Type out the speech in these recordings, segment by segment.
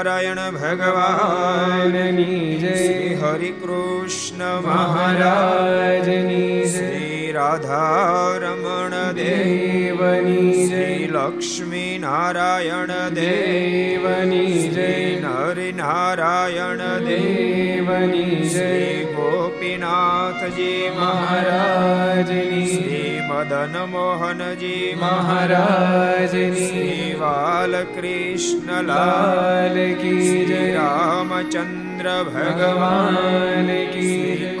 સ્વામિનારાયણ ભગવાનની જય હરિ કૃષ્ણ મહારાજની શ્રી રાધારમણ દેવની શ્રી લક્ષ્મી નારાયણ દેવની જય નર નારાયણ દેવની જય ગોપીનાથજી મહારાજની શ્રી મદન મોહનજી મહારાજની શ્રી બાલકૃષ્ણ લાલ કી જય રામચંદ્ર ભગવાન કી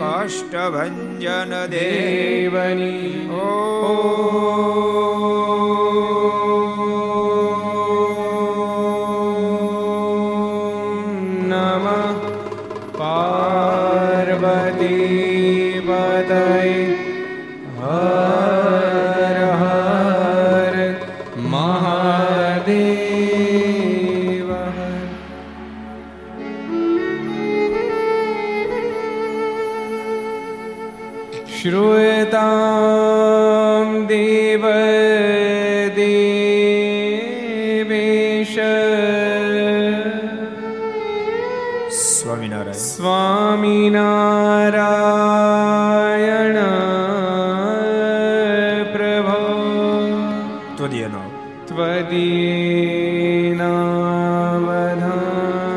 સાવધાનેન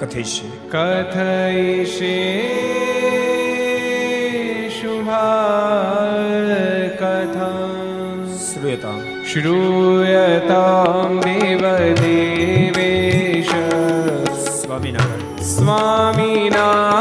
કથયિષ્ય કથયિષ્ય શુભા કથા શ્રૂયતા શ્રૂયતા દેવ દેવેશ સ્વામિનારાયણ સ્વામિનારાયણ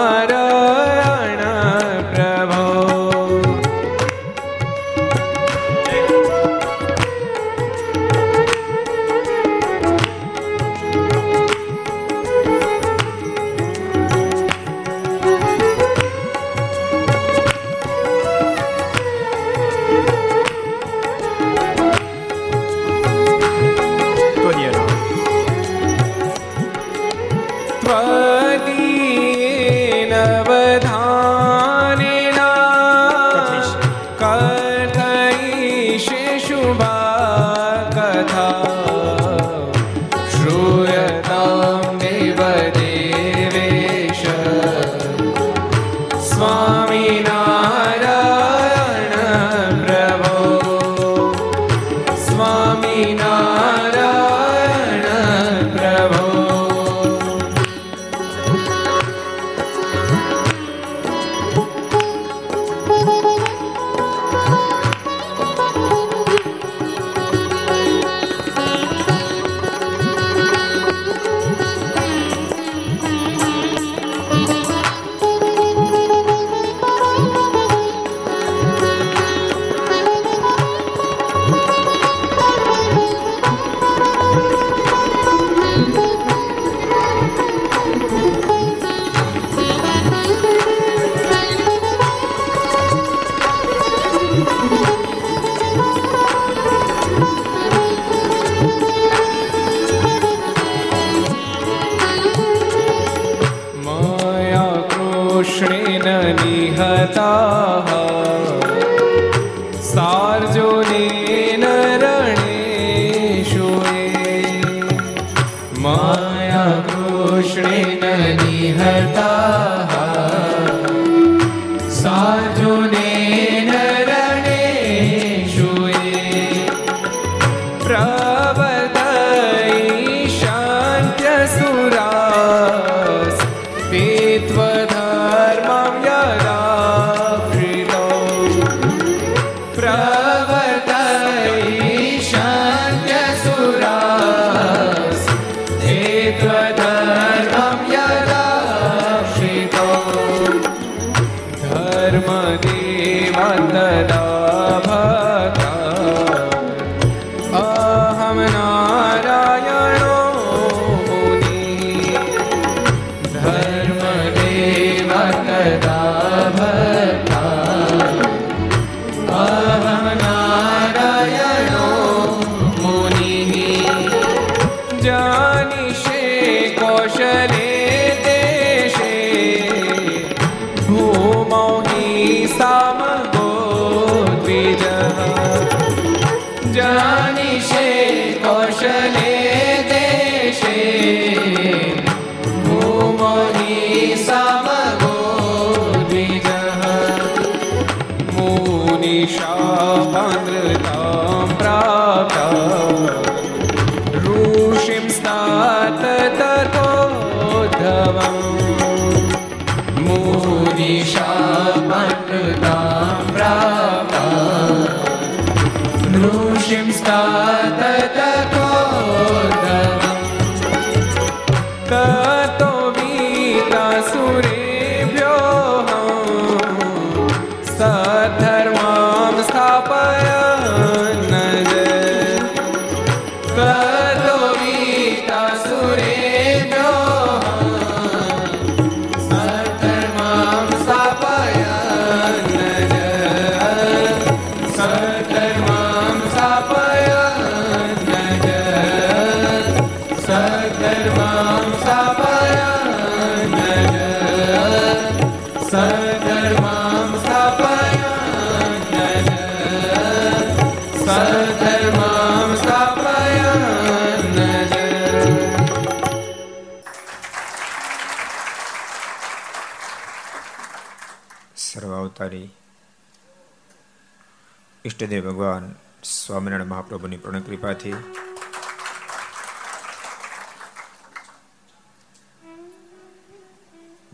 ઈષ્ટદેવ ભગવાન સ્વામિનારાયણ મહાપ્રભુની પૂર્ણ કૃપાથી.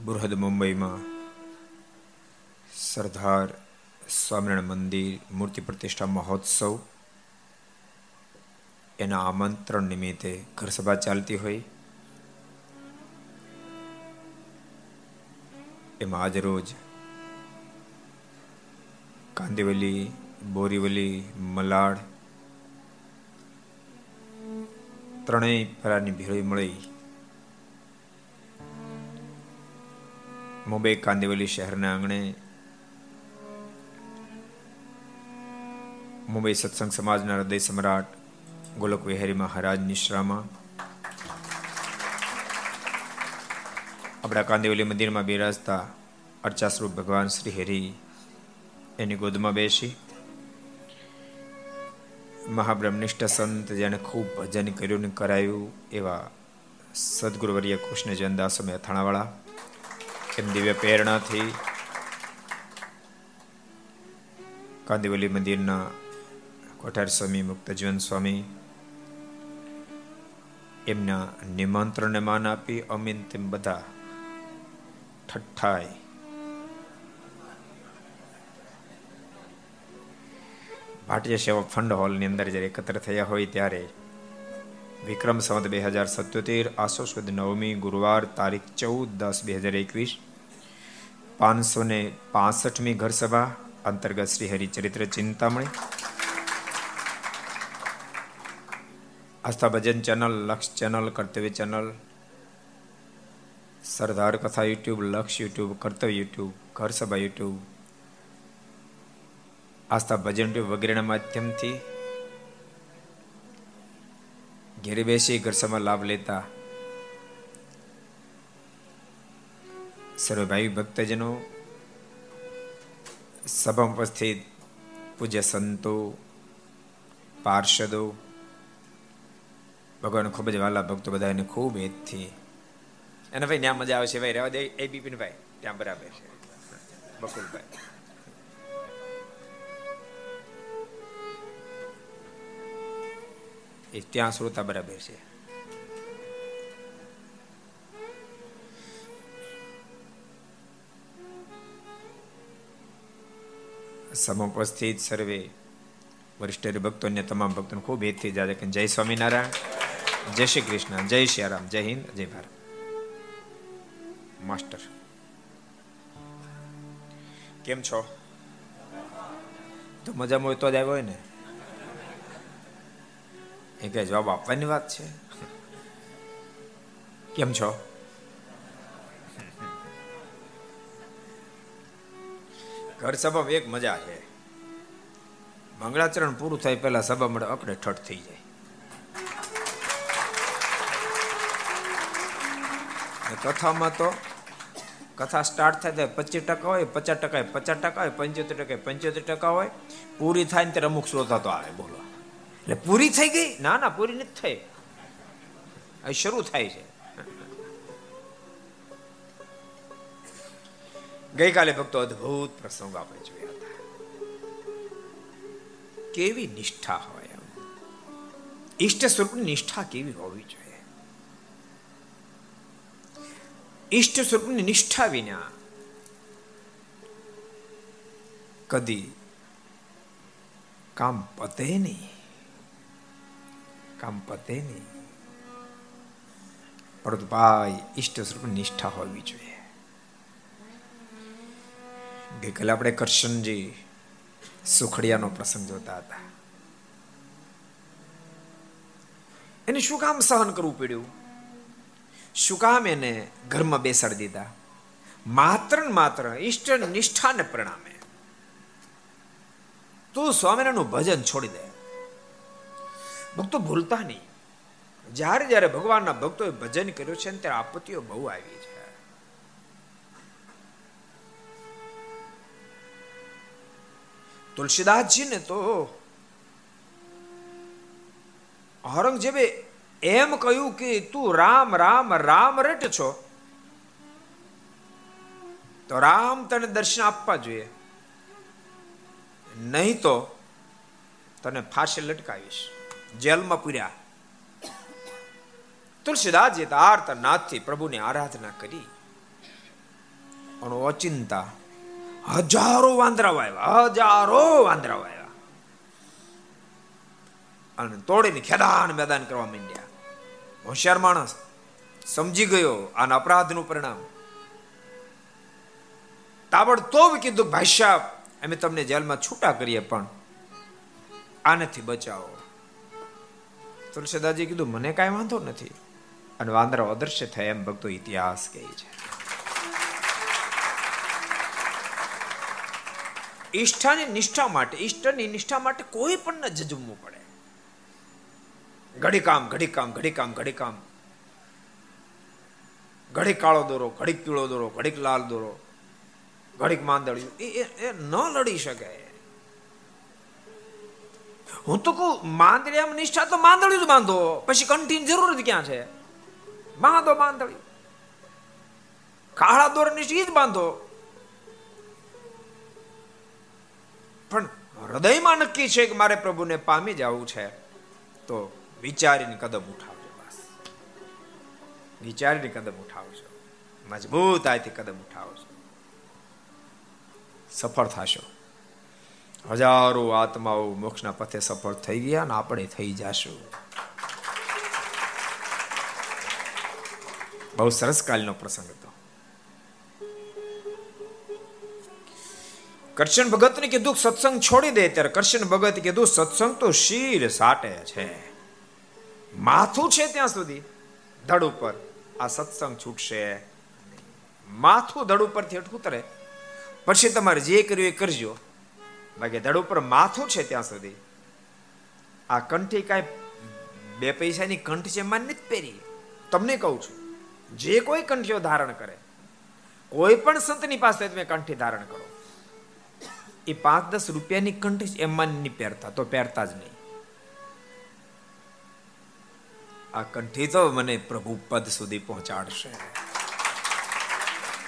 બૃહદ મુંબઈમાં સરદાર સ્વામિનારાયણ મંદિર મૂર્તિ પ્રતિષ્ઠા મહોત્સવ એના આમંત્રણ નિમિત્તે ઘર સભા ચાલતી હોય. એમાં આજ રોજ કાંદિવલી બોરીવલી, મલાડ, ત્રણેય પ્રકારની ભીડ મળી. મુંબઈ કાંદિવલી શહેરના આંગણે મુંબઈ સત્સંગ સમાજના હૃદય સમ્રાટ ગોલક વિહારી મહારાજ નિશ્રામાં. આપણા કાંદિવલી મંદિરમાં બિરાજતા અર્ચાસ્વરૂપ ભગવાન શ્રી હરિ એની ગોદમાં બેસી. મહાબ્રહ્મનિષ્ઠ સંત જેને ખૂબ ભજન કર્યું ને કરાયું એવા સદગુરુવર્ય કૃષ્ણ દાસો અથાણાવાળા. એમ દિવ્ય પ્રેરણાથી કાંદિવલી મંદિરના કોઠાર સ્વામી, મુક્તજીવન સ્વામી એમના નિમંત્રણને માન આપી અમીન તેમ બધા ઠઠ્ઠાય ભાટીય સેવા ફંડ હોલની અંદર જ્યારે એકત્ર થયા હોય ત્યારે વિક્રમ સંવત બે હજાર સત્યોતેર આસો સુદ નવમી, ગુરુવાર તારીખ ચૌદ દસ બે હજાર એકવીસ, પાંચસો ને પાસઠમી ઘર સભા અંતર્ગત Shri Haricharitra Chintamani, Aastha Bhajan channel, Laksh channel, Kartavya channel, Sardar Katha YouTube, Laksh YouTube, કર્તવ્ય યુટ્યુબ ઘર સભા યુટ્યુબ આસ્થા ભજન વગેરેના માધ્યમથી ઘેરે બેસી ઘરસામાં લાભ લેતા સર્વ ભક્તજનો સભા ઉપસ્થિત, પૂજ્ય સંતો, પાર્ષદો ભગવાન ખૂબ જ વાલા ભક્તો બધા એને ખૂબ હેતથી. અને ભાઈ, ત્યાં મજા આવશે ભાઈ, રહેવા દે, એ બિપિન ભાઈ ત્યાં બરાબર છે. બકુલભાઈ. એ ત્યાં શ્રોતા બરાબર છે. સમુપસ્થિત સર્વે વરિષ્ઠ ભક્તોને તમામ ભક્તોને ખૂબ હેતથી જાજે કે જય સ્વામિનારાયણ, જય શ્રી કૃષ્ણ, જય શ્રી રામ, જય હિન્દ, જય ભારત. માસ્ટર. કેમ છો? તો મજામાં હોય તો જ આવ્યો હોય ને? એ કે જવાબ આપવાની વાત છે. કેમ છો? ઘર સભા એક મજા છે. મંગળાચરણ પૂરું થાય પહેલા સભા મળે, અકડે ઠઠ થઈ જાય. કથામાં તો કથા સ્ટાર્ટ થાય ત્યારે પચીસ ટકા હોય, પચાસ ટકા પચાસ ટકા હોય, પંચોતેર ટકા પંચોતેર ટકા હોય, પૂરી થાય ને ત્યારે અમુક શ્રોતા તો આવે, બોલો. એટલે પૂરી થઈ ગઈ? ના ના, પૂરી નથી થઈ. શરૂ થાય છે. ગઈકાલે ભક્તો અદભુત પ્રસંગ આપણે જોયા હતા. કેવી નિષ્ઠા હોય ઈષ્ટ સ્વરૂપની નિષ્ઠા કેવી હોવી જોઈએ? ઈષ્ટ સ્વરૂપની નિષ્ઠા વિના કદી કામ પતે નહીં. કામ પતે નહીં પરંતુ ભાઈ, ઈષ્ટ સ્વરૂપ નિષ્ઠા હોવી જોઈએ. ગઈકાલે આપણે કરશનજી સુખડિયાનો પ્રસંગ જોતા હતા. એને શું કામ સહન કરવું પડ્યું? શું કામ એને ઘરમાં બેસાડી દીધા? માત્ર ને માત્ર ઈષ્ટ નિષ્ઠાને પરિણામે. તું સ્વામિનારાયણનું ભજન છોડી દે. ભક્તો ભૂલતા નહીં. જ્યારે જ્યારે ભગવાનના ભક્તોએ ભજન કર્યું છે ત્યારે આપત્તિઓ બહુ આવી છે. તુલસીદાસજીને તો ઔરંગઝેબે એમ કહ્યું કે તું રામ રામ રામ રટ છો. તો રામ તને દર્શન આપવા જોઈએ. નહીં તો તને ફાંસી લટકાવીશ. જેલમાં પૂર્યા. તુલસીદાસજી આર્ત નાથથી પ્રભુની આરાધના કરી અને અચિંતા હજારો વાંદરાઓ આવ્યા, હજારો વાંદરાઓ આવ્યા. અને તોડીને ખેદાન મેદાન કરવા માંડ્યા. હોશિયાર માણસ સમજી ગયો આના અપરાધનું પરિણામ. તાબડતોબ કીધું ભાષ્યા અમે તમને જેલમાં છૂટા કરીએ પણ આનાથી બચાવો. તુલસીદાસજી કીધું, મને કાંઈ વાંધો નથી. અને વાંદરા અદૃશ્ય થયા એમ ભક્તો ઇતિહાસ કહે છે. ઈષ્ઠાની નિષ્ઠા માટે, ઈષ્ટની નિષ્ઠા માટે કોઈ પણ ન જજમવું પડે. ઘડી કામ ઘડી કામ ઘડી કામ ઘડી કામ ઘડીક કાળો દોરો, ઘડીક પીળો દોરો, ઘડીક લાલ દોરો, ઘડીક માંદળ્યું. એ ન લડી શકે. હું તો કહું માંદડિયામાં નિષ્ઠા તો માંદડી જ બાંધો. પછી કંઠીની જરૂર જ ક્યાં છે? બાંધો માંદડી કાળા દોર નિષ્ઠી જ બાંધો. પણ હૃદયમાં નક્કી છે કે મારે પ્રભુને પામી જવું છે, તો વિચારીને કદમ ઉઠાવજો બસ. વિચારીને કદમ ઉઠાવજો. મજબૂતાઈથી કદમ ઉઠાવજો. સફળ થશો. હજારો આત્માઓ મોક્ષના પથે સફળ થઈ ગયા અને આપણે થઈ જશું. બહુ સરસ કાલનો પ્રસંગ હતો. કરશન ભગતને કીધું, સત્સંગ છોડી દે ત્યારે કરશન ભગત કીધું, સત્સંગ તો શીર સાટે છે. માથું છે ત્યાં સુધી. ધડ ઉપર આ સત્સંગ છૂટશે. માથું ધડ ઉપરથી ઉતરે પછી તમારે જે કર્યું એ કરજો. બાકી ધડ ઉપર માથું છે ત્યાં સુધી. આ કંઠી કાંઈ બે પૈસાની કંઠ છે માન નથી પહેરી. તમને કહું છું, જે કોઈ કંઠીઓ ધારણ કરે, કોઈ પણ સંતની પાસે તમે કંઠી ધારણ કરો, એ પાંચ દસ રૂપિયાની કંઠી એમાં નહીં પહેરતા, તો પહેરતા જ નહીં. આ કંઠી તો મને પ્રભુ પદ સુધી પહોંચાડશે.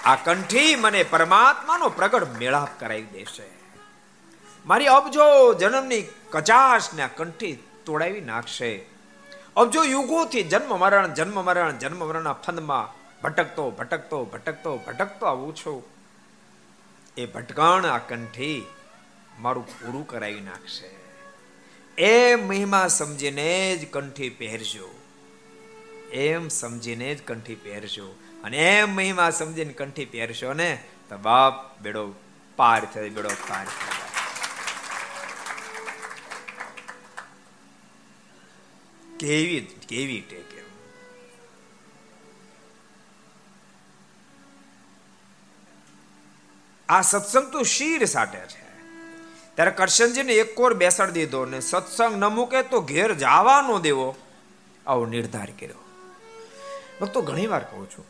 આ કંઠી મને પરમાત્માનો પ્રગટ મેળાપ કરાવી દેશે. મારી અબજો જન્મની કચાશ ને કંઠી તોડાવી નાખશે. અબજો યુગોથી જન્મ મરણ જન્મ મરણ, જન્મ મરણના ફંદમાં ભટકતો ભટકતો ભટકતો ભટકતો આવું છું. એ ભટકાણ આ કંઠી મારું પૂરું કરાવી નાખશે. એ મહિમા સમજીને જ કંઠી પહેરજો. એમ સમજીને જ કંઠી પહેરશો અને એમ મહિમા સમજીને કંઠી પહેરશો ને તો બાપ બેડો પાર થઈ બેડો પાર કેવી કેવી ટેકે આ સત્સંગ તો શીર સાટે છે. ત્યારે કરશનજીને એક કોર બેસાડ દીધો ને સત્સંગ ન મૂકે તો ઘેર જવા નો દેવો આવો નિર્ધાર કર્યો. ભક્તો ઘણી વાર કહું છું,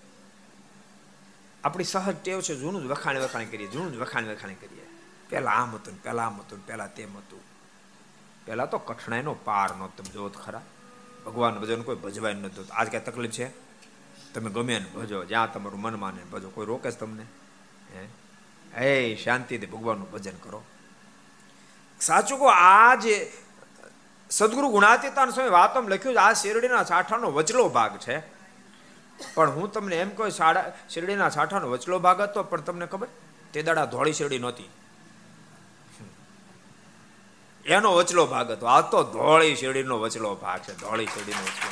આપણી સહજ ટેવ છે, જૂનું જ વખાણ વખાણ કરીએ, જૂનું જ વખાણ વખાણ કરીએ. પહેલાં આમ હતું પહેલાં આમ હતું પહેલા તેમ હતું. પહેલા તો કઠણાઈનો પાર નહોતો તમે જોત ખરા. ભગવાન ભજન કોઈ ભજવાય નતું આજ કઈ તકલીફ છે? તમે ગમે ને ભજો, જ્યાં તમારું મન માને, ભજો. કોઈ રોકે જ તમને? હે? હે, શાંતિથી ભગવાનનું ભજન કરો. સાચું કહો, આ જે સદગુરુ ગુણાતીતાન સ્વામી વાતમ લખ્યું છે, આ શેરડીના સાઠાનો વચલો ભાગ છે. પણ હું તમને એમ કહું સાડા શેરડીના સાઠાનો વચલો ભાગ હતો, પણ તમને ખબર? તે દાડા ધોળી શેરડી નહોતી. એનો વચલો ભાગ હતો. આ તો ધોળી શેરડીનો વચલો ભાગ છે, ધોળી શેરડીનો વચલો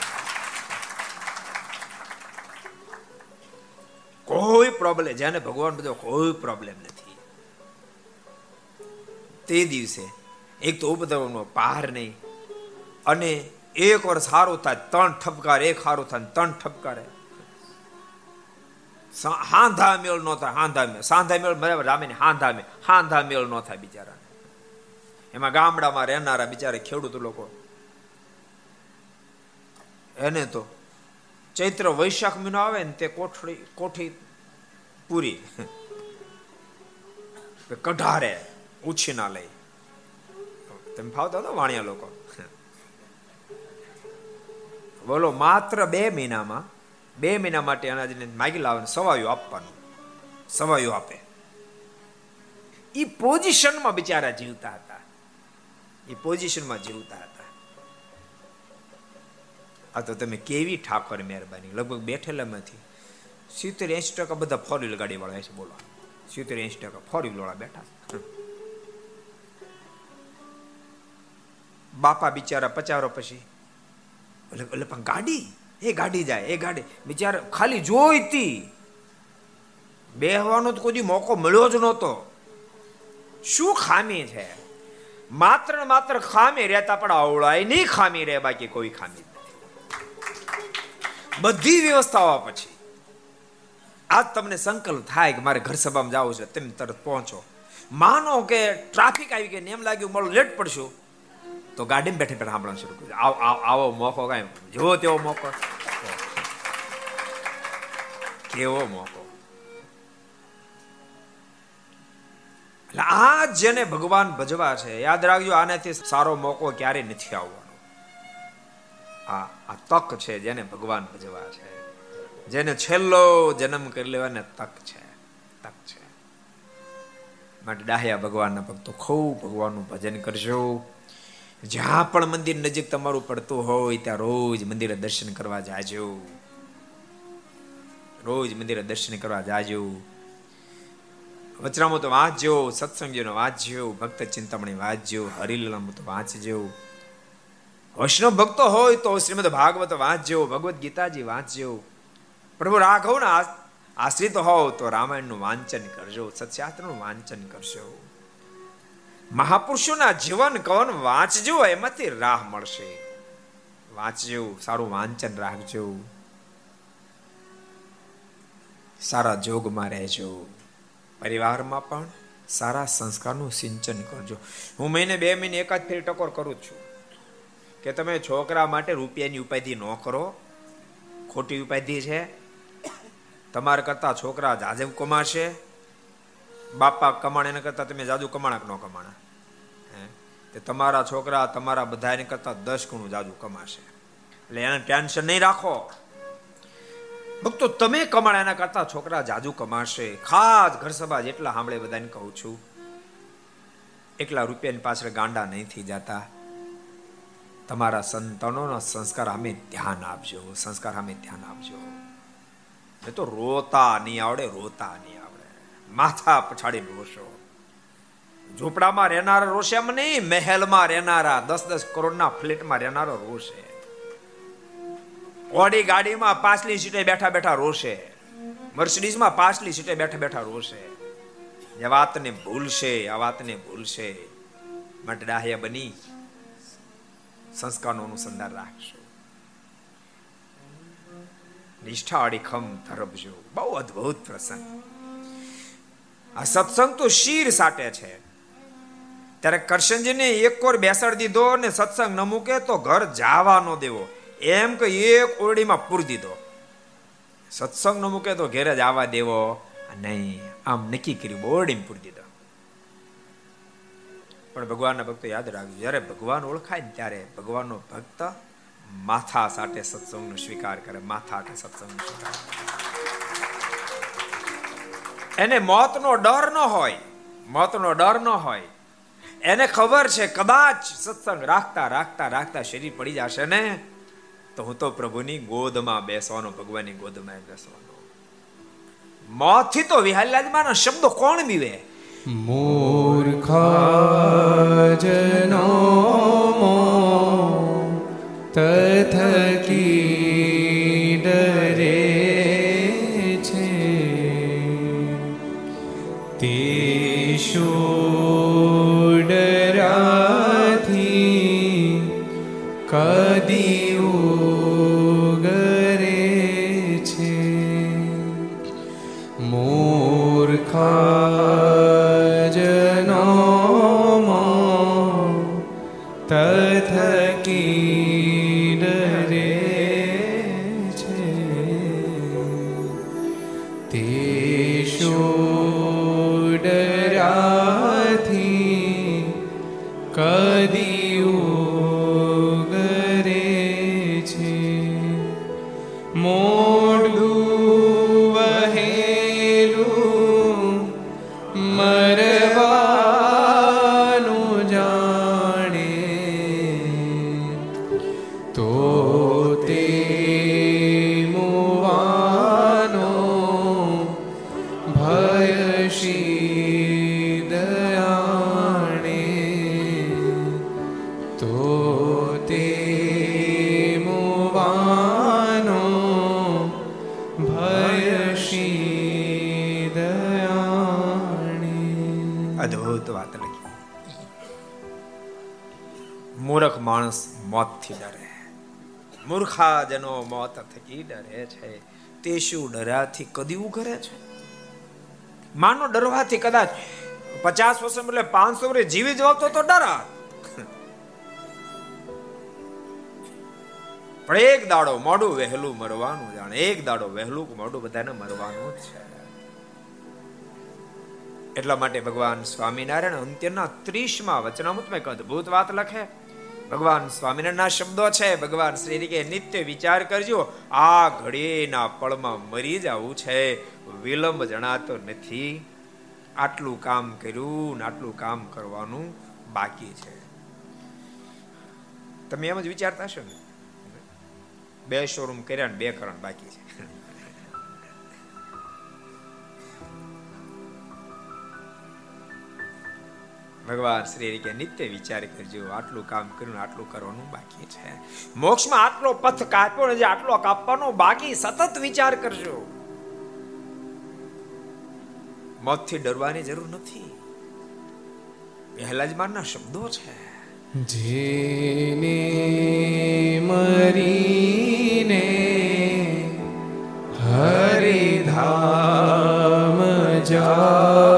કોઈ પ્રોબ્લેમ જેને ભગવાન બધો કોઈ પ્રોબ્લેમ નથી. તે દિવસે એક તો ઉપદ્રવનો પાર નહીં, અને એક વાર સારું થાય, ત્રણ ઠપકાર, એક સારું થાય ત્રણ ઠપકારે. હાંધા મેળ નો થાય હાંધા મેળ સાંધા મેળ બરાબર રામે હાંધા મેળ હાંધા મેળ નો થાય બિચારા એમાં ગામડામાં રહેનારા બિચારા ખેડૂત લોકો. એને તો ચૈત્ર વૈશાખ મહિનો આવે ને તે કોઠડી, કોઠી પૂરી. કઢારે ઉછીના લઈ. તમે ફાવતા હતો વાણિયા લોકો? બોલો, માત્ર બે મહિનામાં, બે મહિના માટે અનાજને માગી લાવવાનું સવાયું આપવાનું. સવાયું આપે. એ પોઝિશનમાં બિચારા જીવતા હતા. એ પોઝિશનમાં જીવતા હતા. આ તો તમે કેવી ઠાકોર મહેરબાની. લગભગ બેઠેલામાંથી સિત્તેર એંશી ટકા બધા ફોર વ્હીલ ગાડી વાળા છે બોલો. સિત્તેર એંશી ટકા ફોર વ્હીલ વાળા બેઠા બાપા બિચારા પચારો પછી એટલે પણ ગાડી, એ ગાડી જાય, એ ગાડી. બિચારા ખાલી જોઈતી બેહવાનો તો કોઈ મોકો મળ્યો જ નહોતો. શું ખામી છે? માત્ર ને માત્ર ખામી રહેતા પણ આવડાય નહીં ખામી રહે, બાકી કોઈ ખામી બધી વ્યવસ્થાઓ પછી, આજ તમને સંકલ્પ થાય કે મારે ઘર સભામાં જવું છે, તેમ તરત પહોંચો. માનો કે ટ્રાફિક આવી ગઈ એમ લાગ્યું મારું લેટ પડશું, તો ગાડીમાં બેઠે બેઠા સાંભળવાનું શરૂ કર્યું આવો મોકો કાંઈ. જેવો તેવો મોકો. કેવો મોકો. એટલે આ જેને ભગવાન ભજવા છે, યાદ રાખજો, આનાથી સારો મોકો ક્યારે નથી આવવાનો. આ આ તક છે જેને ભગવાન ભજવા છે. જેને છેલ્લો જન્મ કરી લેવાને તક છે તક છે. માટે ડાહ્યા ભગવાનના ભક્તો ખૂબ ભગવાનનું ભજન કરજો. જ્યાં પણ મંદિર નજીક તમારું પડતું હોય, ત્યાં રોજ મંદિરે દર્શન કરવા જાજો. રોજ મંદિરે દર્શન કરવા જાજો. વચરામો તો વાંચજો સત્સંગીનો વાંચજો ભક્ત ચિંતામણી વાંચજો હરિલામ તો વાંચજો વૈષ્ણવ ભક્તો હોય તો શ્રીમદ ભાગવત વાંચજો ભગવદ્ ગીતાજી વાંચજો પ્રભુ રાઘવના આશ્રિત હોવ તો રામાયણનું વાંચન કરજો, સત્યાત્રનું વાંચન કરશો મહાપુરુષોના જીવન કવન વાંચજો, એમાંથી રાહ મળશે. વાંચજો, સારું વાંચન રાખજો. સારા જોગમાં રહેજો. પરિવારમાં પણ સારા સંસ્કારનું સિંચન કરજો. હું મહિને બે મહિને એકાદ ફેરી ટકોર કરું છું. કે તમે છોકરા માટે રૂપિયાની ઉપાધિ ન કરો. ખોટી ઉપાધિ છે. તમારા કરતા છોકરા જાજે કમાશે. બાપા કમાણ એના કરતા તમે જાજુ કમાણા ન કમાણા? હે? તમારા છોકરા તમારા બધા એને કરતા દસ ગણું જાજુ કમાશે. એટલે એને ટેન્શન નહીં રાખો. ભક્તો, તમે કમાણા એના કરતા છોકરા જાજુ કમાશે. ખાસ ઘર સભા જેટલા સાંભળે બધાને કહું છું. એકલા રૂપિયાની પાછળ ગાંડા નહીં થઈ જતા. તમારા સંતાનોના સંસ્કાર અમે ધ્યાન આપજો. સંસ્કાર અમે ધ્યાન આપજો. એ તો રોતા નહીં આવડે, રોતા નહીં આવડે. માથા પછાડી રોશો. ઝૂંપડામાં રહેનારા રોશે એમ નહીં, મહેલમાં રહેનારા દસ દસ કરોડના ફ્લેટમાં રહેનારો રોશે. ઓડી ગાડીમાં પાછલી સીટે બેઠા બેઠા રોશે. મર્સિડીઝમાં પાછલી સીટે બેઠા બેઠા રોશે. એ વાતને ભૂલશે, આ વાતને ભૂલશે. માટે ડાહ્યા બની, સંસ્કારનો અનુસંધાન રાખશો. નિષ્ઠા અડીખમ ધરબજો બહુ અદ્ભુત પ્રસંગ. આ સત્સંગ તો શીર સાટે છે. ત્યારે કરશનજીને એક કોર બેસાડી દીધો ને સત્સંગ ન મૂકે તો ઘર જાવા ન દેવો. એમ કે એક ઓરડીમાં પૂરી દીધો. સત્સંગ ન મૂકે તો ઘેર જ આવવા દેવો. નહીં, આમ નક્કી કર્યું, ઓરડીમાં પૂરી દીધો. પણ ભગવાનના ભક્તો યાદ રાખજો, જ્યારે ભગવાન ઓળખાય ને ત્યારે ભગવાનનો ભક્ત માથા સાથે સત્સંગનો સ્વીકાર કરે, માથા સાથે સત્સંગનો સ્વીકાર એને મોતનો ડર ન હોય, મોતનો ડર ન હોય. એને ખબર છે, કદાચ સત્સંગ રાખતા રાખતા રાખતા શરીર પડી જશે ને તો હું તો પ્રભુની ગોદમાં બેસવાનો, ભગવાનની ગોદમાં બેસવાનો. મોથી તો વિહાલાજમાં શબ્દો કોણ બીવે? મૂર્ખાજનો તથકી માણસ મોતથી ડરે. મૂર્ખાજનો મોત થકી ડરે છે. તે શું ડરાથી કદી કરે છે? માનો ડરવાથી કદાચ પચાસ વર્ષ એટલે પાંચસો વર્ષ જીવી જવાતો તો ડરા પણ એક દાડો મોડું વહેલું મરવાનું જાણે. એક દાડો વહેલું મોડું બધાને મરવાનું છે. એટલા માટે ભગવાન સ્વામિનારાયણ અંત્યના ત્રીસમાં વચનામૃતમાં એક અદભુત વાત લખે. ભગવાન સ્વામિનારાયણના શબ્દો છે. ભગવાન શ્રી કે નિત્ય વિચાર કરજો, આ ઘડીના પળમાં મરી જવું છે. વિલંબ જણાતો નથી. આટલું કામ કર્યું ને આટલું કામ કરવાનું બાકી છે. તમે એમ જ વિચારતા હશો ને? બે શોરૂમ કર્યા ને બે કરણ બાકી છે. ભગવાન શ્રી કે નિત્ય વિચાર કરજો, આટલું કામ કર્યું આટલું કરવાનું બાકી છે. મોક્ષમાં આટલો પથ કાપ્યો ને આટલો કાપવાનો બાકી સતત વિચાર કરજો. મોતથી ડરવાની જરૂર નથી. પહેલા જ મારના શબ્દો છે. જેને મરીને હરિધામ જાવો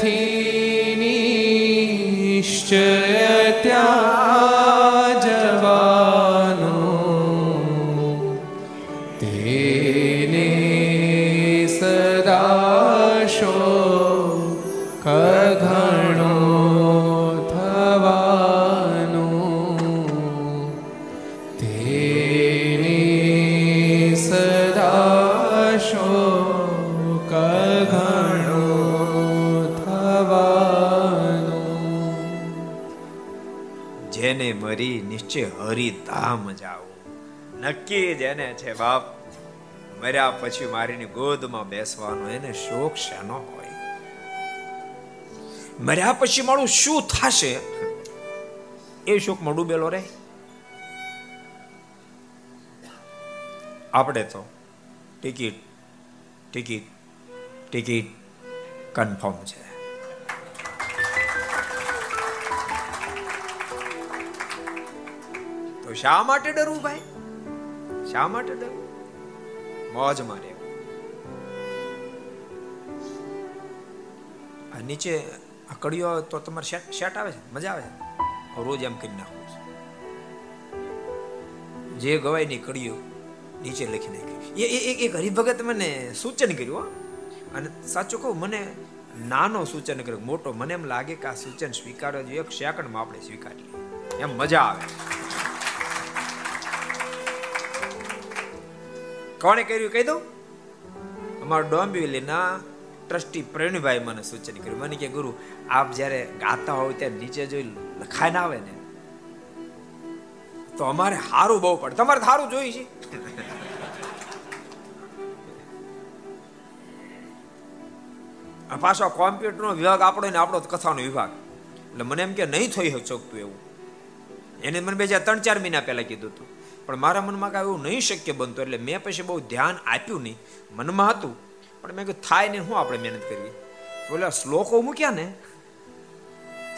નથી હરિધામ જાવું નક્કી જેને છે બાપ. મર્યા પછી મારીની ગોદમાં બેસવાનો એને શોખ શેનો હોય. મર્યા પછી મારું શું થશે? એ શોકમાં ડૂબેલો રહે આપણે તો ટિકિટ ટિકિટ ટિકિટ કન્ફર્મ છે. તો શા માટે ડરવું ભાઈ? શા માટે ડરવું મોજમાં રહેવું નીચે આ કડીઓ તો તમારે શેટ આવે છે? મજા આવે છે? રોજ એમ કરી નાખું છું. જે ગવાયની કડીઓ નીચે લખી નાખી. એ એ, એક હરિભગત મને સૂચન કર્યું. અને સાચું કહું, મને નાનો સૂચન કર્યું. મોટો. મને એમ લાગે કે આ સૂચન સ્વીકારવા જોઈએ એક સેકન્ડમાં આપણે સ્વીકારી એમ મજા આવે. કોણે કર્યું? કહી દઉં. અમારા ડોંબિવલીના ટ્રસ્ટી પ્રવીણભાઈ મને સૂચન કર્યું. મને કે, ગુરુ, આપ જ્યારે ગાતા હોય ત્યારે નીચે જોઈ લખાય ના આવે ને, તો અમારે સારું બહુ પડે. તમારે સારું જોઈ છે. પાછો કોમ્પ્યુટરનો વિભાગ આપણો ને આપણો કથાનો વિભાગ. એટલે મને એમ કે, નહીં થઈ શકતું એવું. એને મને બે ત્રણ ચાર મહિના પહેલા કીધું હતું. પણ મારા મનમાં કાંઈ એવું નહીં શક્ય બનતું, એટલે મેં પછી બહુ ધ્યાન આપ્યું નહીં, મનમાં હતું. પણ મેં કીધું, થાય ને શું આપણે મહેનત કરવી? બોલે શ્લોકો મૂક્યા ને.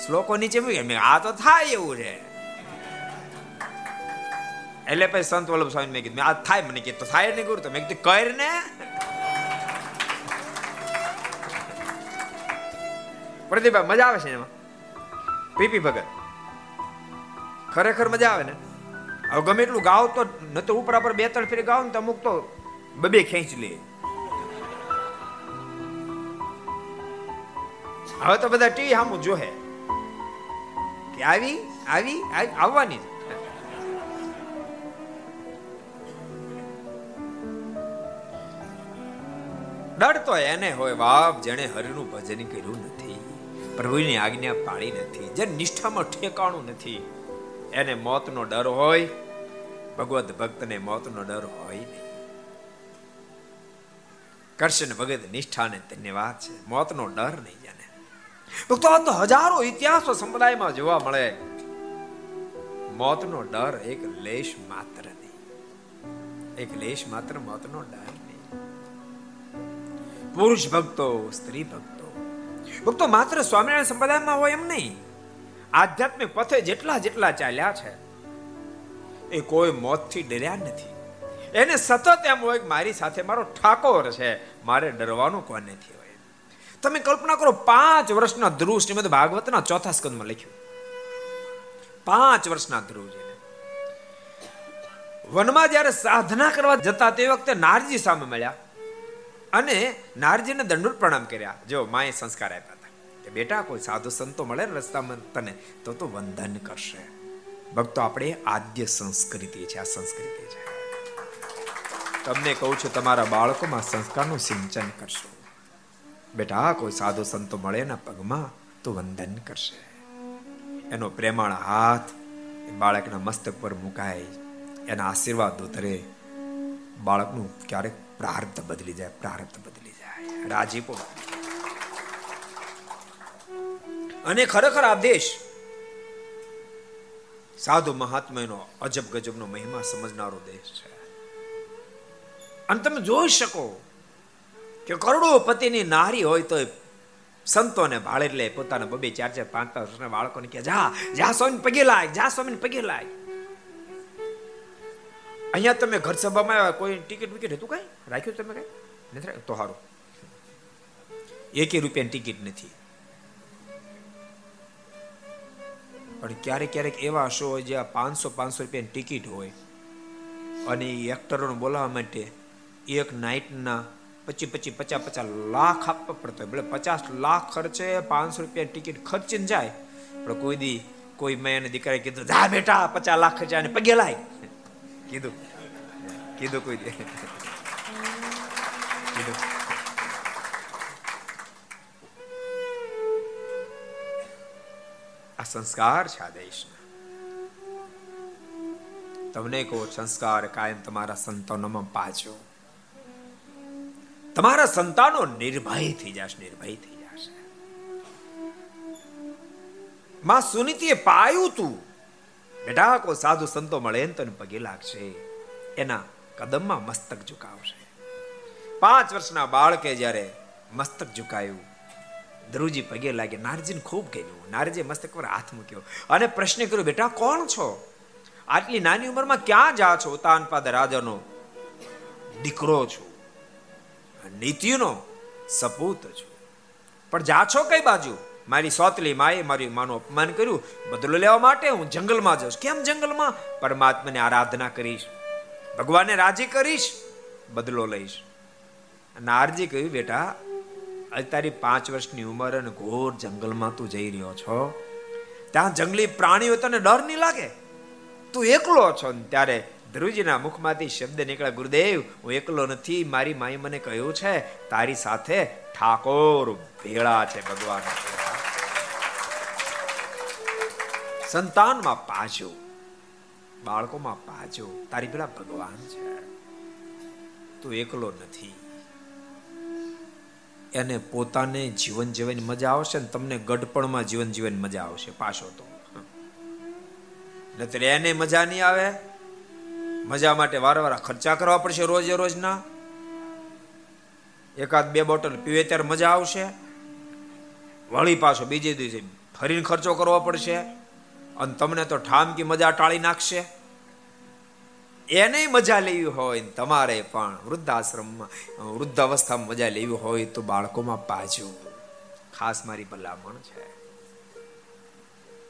શ્લોકો નીચે મૂક્યા. મેં આ તો થાય એવું છે. એટલે પછી સંત વલ્લભ સ્વામી મેં કીધું, આ થાય. મને કીધું થાય નહીં કરું તો મેં કીધું, કર ને. પ્રદીપભાઈ, મજા આવે છે એમાં? P P Bhagat. ખરેખર મજા આવે ને? હવે ગમે એટલું ગાવ તો ન તો ઉપર પર બે ત્રણ ફેરી ગાવ ને તો અમુક તો બબે ખેંચ લે. હવે તો બધા ટી સામું જોહે. કે આવી આવી આવી, આવવાની. ડરતો એને હોય બાપ જેણે હરિનું ભજન કર્યું નથી. પ્રભુની આજ્ઞા પાળી નથી. જે નિષ્ઠામાં ઠેકાણું નથી. એને મોતનો ડર હોય ભગવત ભક્તને મોતનો ડર હોય નહીં. કરશન ભગત નિષ્ઠાને ધન્યવાદ છે. મોતનો ડર નહીં જાણે ભક્તો, આ તો હજારો ઇતિહાસો સંપ્રદાયમાં જોવા મળે. મોતનો ડર એક લેશ માત્ર નહીં. એક લેશ માત્ર મોતનો ડર નહીં. પુરુષ ભક્તો, સ્ત્રી ભક્તો. ભક્તો, માત્ર સ્વામિનારાયણ સંપ્રદાયમાં હોય એમ નહીં. આધ્યાત્મિક પથે જેટલા જેટલા ચાલ્યા છે, એ કોઈ મોતથી ડર્યા નથી. એને સતત એમ હોય કે મારી સાથે મારો ઠાકોર છે, મારે ડરવાનું કોને નથી હોય. તમે કલ્પના કરો, પાંચ વર્ષના ધ્રુવ શ્રીમદ ભાગવતના ચોથા સ્કંદમાં લખ્યું. પાંચ વર્ષના ધ્રુવજી વનમાં જ્યારે સાધના કરવા જતા તે વખતે નારજી સામે મળ્યા અને નારજીને દંડોત પ્રણામ કર્યા. જો, માએ સંસ્કાર આપ્યા. બેટા, કોઈ સાધુ સંતો મળે રસ્તામાં તને, તો તો વંદન કરશે. ભક્તો, આપણે આદ્ય સંસ્કૃતિ છે, આ સંસ્કૃતિ છે. તમને કહું છું, તમારા બાળકોમાં સંસ્કારનું સિંચન કરશો. બેટા, કોઈ સાધુ સંતો મળે એના પગમાં, તો વંદન કરશે. એનો પ્રેમાળ હાથ બાળકના મસ્તક પર મુકાય. એના આશીર્વાદ ઉતરે. બાળકનું ક્યારેક પ્રાર્થ બદલી જાય, પ્રાર્થ બદલી જાય. રાજીપો અને ખરેખર આ દેશ સાધુ મહાત્માનો અજબ ગજબનો મહિમા સમજનારો દેશ છે. અને તમે જોઈ શકો કે કરોડો પતિની નારી હોય તો સંતોને ભાળે એટલે પોતાના બબે ચાર ચાર પાંચ પાંચ વર્ષના બાળકોને કે જા જા સ્વામી, પગે લાય, જા સ્વામી પગે લાય. અહીંયા તમે ઘર સભામાં આવ્યા, કોઈ ટિકિટ વિકેટ હતું કઈ? રાખ્યું તમે કઈ? નથી તો સારું એકે રૂપિયાની ટિકિટ નથી. પણ ક્યારેક ક્યારેક એવા શો હોય જ્યાં પાંચસો પાંચસો રૂપિયાની ટિકિટ હોય. અને એ એક્ટરોને બોલાવવા માટે એક નાઇટના પચી પચી પચાસ પચાસ લાખ આપવા પડતો હોય. પચાસ લાખ ખર્ચે પાંચસો રૂપિયા ટિકિટ ખર્ચીને જાય પણ કોઈ દી કોઈ મેં એને દીકરાએ કીધું જા બેટા પચાસ લાખ ખર્ચા પગે લાય. કીધું. કીધું કોઈ દે. કીધું. આ સંસ્કાર છે આ દેશના. તમને કહો, સંસ્કાર કાયમ તમારા સંતાનોમાં પાછો. તમારા સંતાનો નિર્ભય થઈ જશે, નિર્ભય થઈ જશે. માં સુનીતિએ પાયું તું, બેટા કો સાધુ સંતો મળે ને તને પગે લાગશે. એના કદમમાં મસ્તક ઝુકાવશે. પાંચ વર્ષના બાળકે જ્યારે મસ્તક ઝુકાયું ધ્રુવજી પગે લાગે નારજીને ખૂબ ગમ્યું. નારજીએ મસ્તક પર હાથ મૂક્યો. અને પ્રશ્ન કર્યો, બેટા, કોણ છો? આટલી નાની ઉંમરમાં ક્યાં જા છો, તાનપાદ રાજાનો? દીકરો છું. નીતિનો સપૂત છું. પણ જા છો કઈ બાજુ? મારી સોતલી માએ મારી માનું અપમાન કર્યું. બદલો લેવા માટે હું જંગલમાં જઈશ કેમ જંગલમાં? પરમાત્માને આરાધના કરીશ. ભગવાનને રાજી કરીશ. બદલો લઈશ. અને આરજી કહ્યું, બેટા આજે તારી પાંચ વર્ષની ઉંમર અને ઘોર જંગલમાં તું જઈ રહ્યો છો. ત્યાં જંગલી પ્રાણીઓ તને ડર નહીં લાગે? તું એકલો છો ને ત્યારે ધ્રુવજીના મુખમાંથી શબ્દ નીકળ્યા ગુરુદેવ, હું એકલો નથી, મારી માએ મને કહ્યું છે, તારી સાથે ઠાકોર ભેળા છે ભગવાન. સંતાનમાં પાછો બાળકોમાં પાછો તારી પેલા ભગવાન છે. તું એકલો નથી. એને પોતાને જીવન જીવવાની મજા આવશે ને તમને ગઢપણમાં જીવન જીવવાની મજા આવશે પાછો તો. નતર એને મજા નહીં આવે. મજા માટે વારંવાર ખર્ચા કરવા પડશે રોજે રોજના. એકાદ બે બોટલ પીવે ત્યારે મજા આવશે. વળી પાછો બીજે દિવસે ફરીને ખર્ચો કરવો પડશે. અને તમને તો ઠામ કે મજા ટાળી નાખશે. એને મજા લેવી હોય તમારે પણ વૃદ્ધાશ્રમમાં વૃદ્ધ અવસ્થામાં મજા લેવી હોય તો બાળકોમાં પાજો ખાસ મારી ભલામણ છે.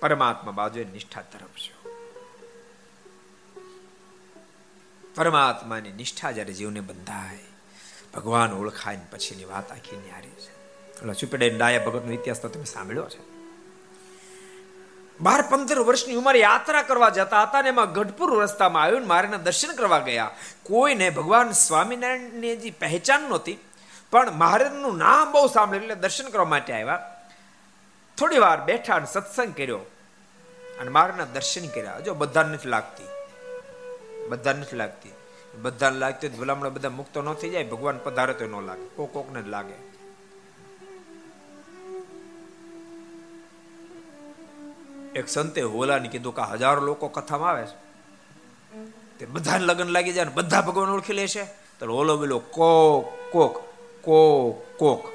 પરમાત્મા બાજુ નિષ્ઠા તરફ છો પરમાત્માની નિષ્ઠા જ્યારે જીવને બંધાય, ભગવાન ઓળખાય પછીની વાત આખી ન્યારી છે. એટલે સુપેડે ડાયા ભગતનો ઇતિહાસ તો તમે સાંભળ્યો છે બાર પંદર વર્ષની ઉંમરે યાત્રા કરવા જતા હતા ને એમાં ગઢપુર રસ્તામાં આવ્યું મારેના દર્શન કરવા ગયા. કોઈને ભગવાન સ્વામિનારાયણની જે પહેચાન નહોતી, પણ મહારાજનું નામ બહુ સાંભળ્યું એટલે દર્શન કરવા માટે આવ્યા. થોડી વાર બેઠા અને સત્સંગ કર્યો અને મારાના દર્શન કર્યા. જો બધા નથી લાગતી. બધા નથી લાગતી. બધાને લાગતી ભલામણ બધા મુક્ત ન થઈ જાય, ભગવાન પધારે તો ન લાગે. કોક કોકને જ લાગે. એક સંતે હોલાને કીધું કે હજારો લોકો કથામાં આવે છે. તે બધાને લગ્ન લાગી જાય ને બધા ભગવાન ઓળખી લે છે. તો હોલો બોલો કોક કોક કોક કોક.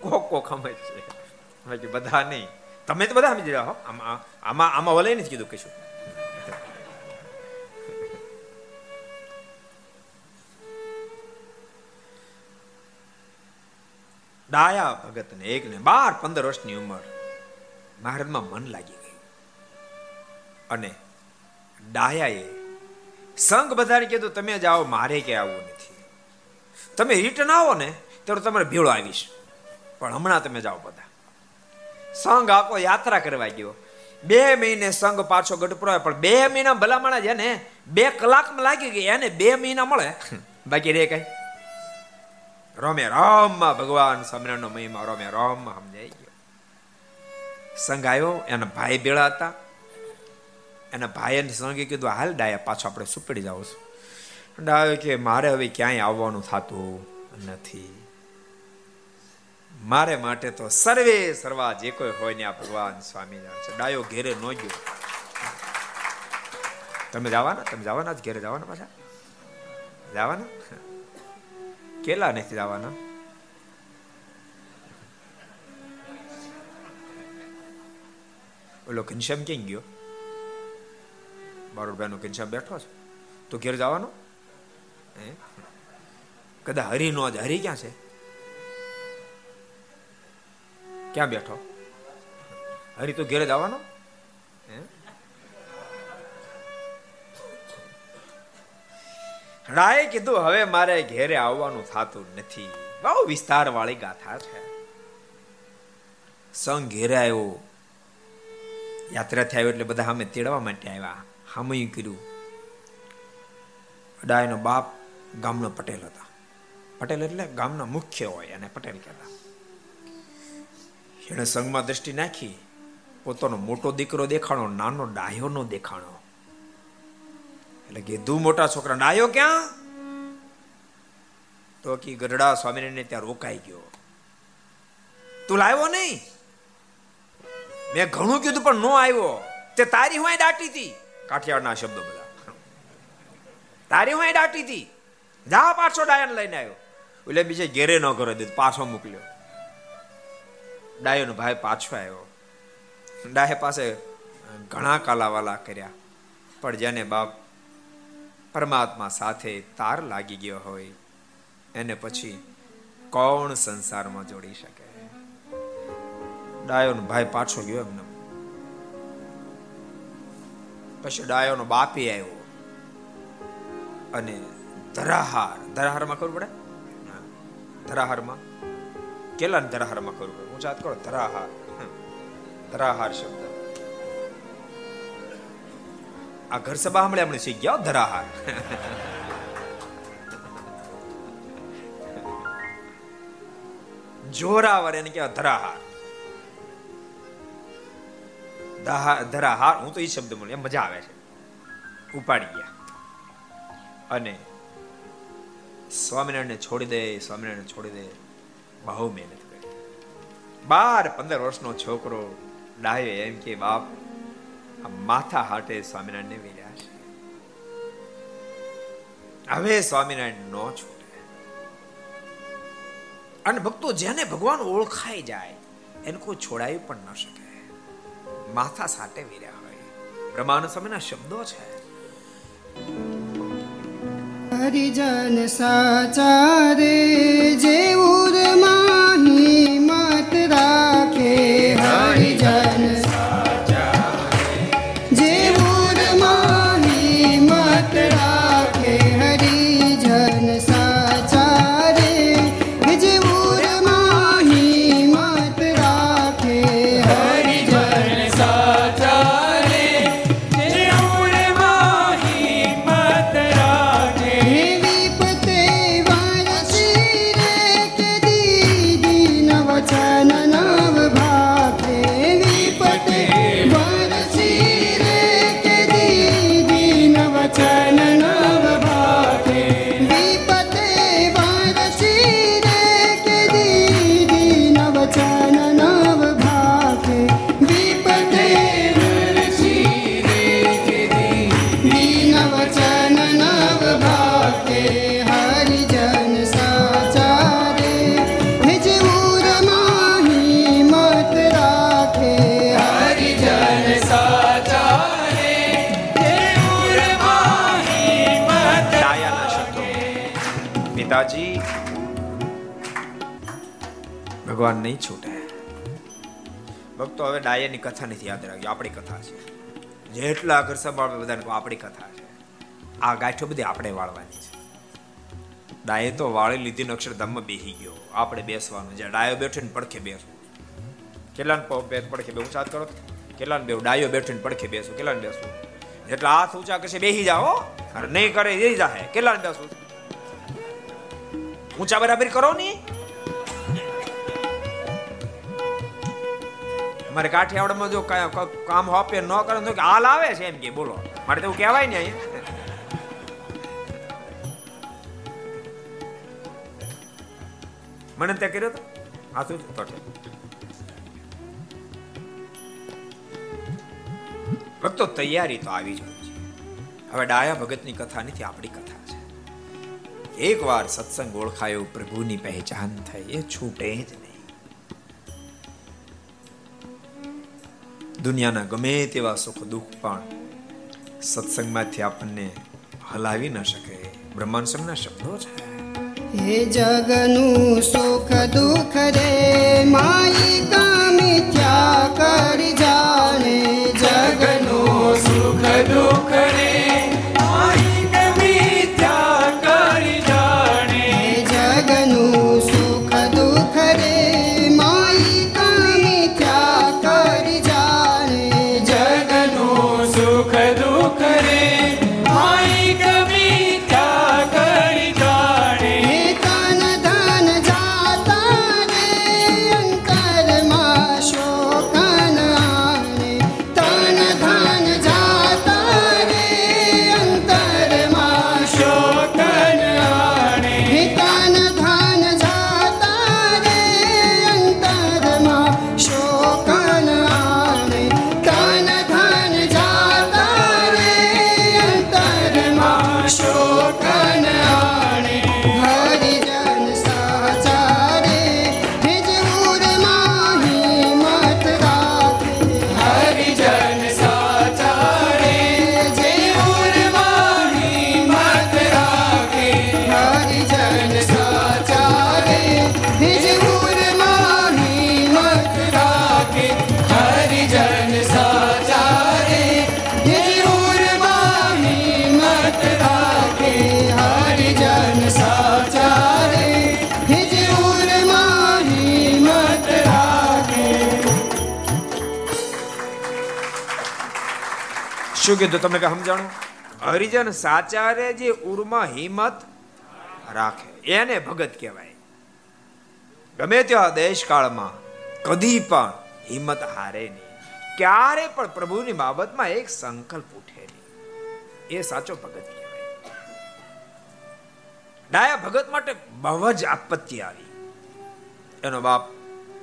કોક કોક સમજ છે બધા નહીં. તમે તો બધા સમજી હો. આમાં આમાં આમાં વલે નથી કીધું કશું. ડાયા ભગત ને એક ને બાર પંદર વર્ષની ઉંમર મહારાજમાં મન લાગી ગયું. અને ડાયાએ સંઘ બધાને કીધું તમે જાઓ મારે કે આવવું નથી. તમે રિટર્ન આવો ને ત્યારે તમારે ભેળો આવીશ. પણ હમણાં તમે જાઓ બધા. સંઘ આખો યાત્રા કરવા ગયો. બે મહિને સંઘ પાછો ગઢપુરો પણ બે મહિના ભલામણા છે ને બે કલાકમાં લાગી ગઈ, એને બે મહિના મળે. બાકી રે કઈ. રમે રામમાં ભગવાન સ્વામિનારાયણનો મહિમા રમે રામમાં સમજાઈ ગયો. સંઘ આવ્યો, એના ભાઈ ભેળા હતા. એના ભાઈ એને સંઘે કીધું, હાલ ડાયા, પાછો આપણે સુપડી જાવ છું. ડાયો કે, મારે હવે ક્યાંય આવવાનું થતું નથી. મારે માટે તો સર્વે સર્વા જે કોઈ હોય ને આ ભગવાન સ્વામી છે. ડાયો ઘેરે ન ગયો. તમે જવાના? તમે જવાના જ ઘેરે? જવાના પાછા? જવાના? કેલા નથી જવાના ઓલો ઘનશ્યામ ક્યાં ગયો બારોડભાઈ નો ઘનશ્યામ બેઠો છે તો ઘેર જવાનો કદા હરી નો જ હરી ક્યાં છે ક્યાં બેઠો હરી તો ઘેરે જવાનો રાય કીધું, હવે મારે ઘેરે આવવાનું થતું નથી. બહુ વિસ્તાર વાળી ગાથા છે. સંઘ ઘેરે આવ્યો. યાત્રા થયો એટલે બધા અમે તેડવા માટે આવ્યા. હામયું કર્યું. ડાયનો બાપ ગામનો પટેલ હતા. પટેલ એટલે ગામના મુખ્ય હોય અને પટેલ કહેતા. એણે સંઘમાં દ્રષ્ટિ નાખી. પોતાનો મોટો દીકરો દેખાણો, નાનો ડાયો નો દેખાણો. એટલે કીધું મોટા છોકરા ડાયો ક્યાં? તો કી ગઢડા સ્વામિનારાયણ ત્યાં રોકાઈ ગયો. તું લાવ્યો નહીં? મેં ઘણું કીધું પણ નો આવ્યો. તે તારી હું દાટી હતી કાઠિયાવાડના શબ્દો બધા. તારી હું દાટી હતી જા પાછો ડાયન લઈને આવ્યો. એટલે બીજે ઘેરે ન કરો દીધું, પાછો મોકલ્યો. ડાયોનો ભાઈ પાછો આવ્યો. ડાહે પાસે ઘણા કાલાવાલા કર્યા. પણ જેને બાપ પરમાત્મા સાથે તાર લાગી ગયો હોય, એને પછી કોણ સંસારમાં જોડી શકે? ડાયોનો ભાઈ પાછો ગયો એમને. પછી ડાયોનો બાપી આવ્યો. અને ધરાહાર, ધરાહારમાં ખબર પડે? ધરાહારમાં. કેટલા ધરાહારમાં ખબર પડે? હું જાત કરો ધરાહાર. ધરાહાર શબ્દ. આ ઘર સભા હમણે હમણે શીખ ગયા ધરાહાર જોરાવર એને કહેવાય ધરાહાર ધરાહાર હું તો એ શબ્દ એમ મજા આવે છે. ઉપાડી ગયા. અને સ્વામિનારાયણ છોડી દે સ્વામિનારાયણ છોડી દે. બહુ મહેનત કરી. બાર પંદર વર્ષનો છોકરો ડાયો એમ કે, બાપ માથા હાટે સ્વામિનારાયણ વેર્યા છે. હવે સ્વામિનારાયણ નો છૂટે. અને ભક્તો જેને ભગવાન ઓળખાઈ જાય, એને કોઈ છોડાવી પણ ન શકે. માથા સાટે વેર્યા હોય. બ્રહ્માનંદ સ્વામીના શબ્દો છે. હરિજન સાચા રે જેવું પિતાજી ભગવાન નહીં છૂટે ભક્તો હવે ડાયરની કથા નથી યાદ રાખજો આપણી કથા છે। જેટલા ઘર સંભાળવે બધાને આપણી કથા છે। આ ગાંઠો બધી આપણે વાળવાની છે। ડાયે તો વાળી લીધી અક્ષરધામમાં બેસી ગયો। આપણે બેસવાનું જે ડાયો બેઠો ને પડખે બેસવું। કેટલાને પડખે બે ઊંચા કરો? કેટલાને બે ડાયો બેઠો ને પડખે બેસવું, કેટલાને બેસવું? એટલે હાથ ઊંચા કરશે બેસી જાઓ નહીં કરે એ જાહે, કેટલાને બેસવું? ઊંચા બરાબર કરો ની. મારે કાઠિયાવાડમાં જો કામ હોપે ન કરે તો હાલ આવે છે એમ કે, બોલો. મારે તો કહેવાય ને અહીંયા. મને ત્યાં કર્યો તો? હાથું તો ભક્તો તૈયારી તો આવી જ છે. હવે ડાયા ભગતની કથા નથી, આપણી કથા એકવાર સત્સંગ ઓળખાયો, પ્રભુની પહેચાન થઈ, એ છૂટે જ નહીં. દુનિયાના ગમે તેવા સુખ દુઃખ પણ સત્સંગમાંથી આપણને હલાવી ન શકે બ્રહ્માંડ સમના શબ્દો છે. હે જગનું સુખ દુઃખ રે, માઈ કામિથ્યા કરી જાણે. જગનું સુખ દુઃખ રે કીધું તમને કઈ સમજાણું? હરિજન સાચારે જે ઉરમાં હિંમત રાખે, એને ભગત કહેવાય. ગમે ત્યાં દેશકાળમાં કદી પણ હિંમત હારે નહીં. ક્યારે પણ પ્રભુની બાબતમાં એક સંકલ્પ ઉઠે નહીં. એ સાચો ભગત કહેવાય. ડાયા ભગત માટે બહુ જ આપત્તિ આવી. એનો બાપ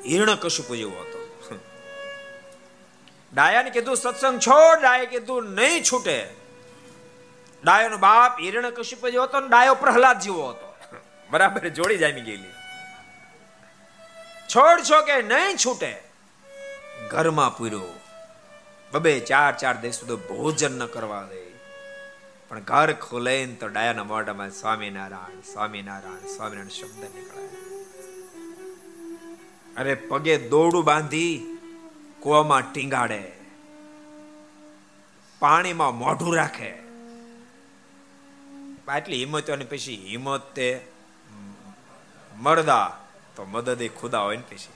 હિરણ કશું જેવો હતો. ડાયાને કીધું, સત્સંગ છોડ. ડાયે કીધું, નહીં છૂટે. ડાયોનો બાપ હિરણ કશ્યપ જેવો હતો ને ડાયો પ્રહલાદ જેવો હતો. બરાબર, જોડી જામી ગયેલી. છોડ છો કે નહીં છૂટે? ઘરમાં પૂર્યો. બબે ચાર ચાર દિવસ સુધી ભોજન ન કરવા દે પણ ઘર ખોલે તો ડાયાના મોઢામાં સ્વામિનારાયણ સ્વામિનારાયણ સ્વામિનારાયણ શબ્દ નીકળે અરે પગે દોડું બાંધી કુવામાં ટીંગાડે, પાણીમાં મોઢું રાખે. આટલી હિંમત અને પછી હિંમત તે મરદા તો મદદ ખુદા હોય ને પછી.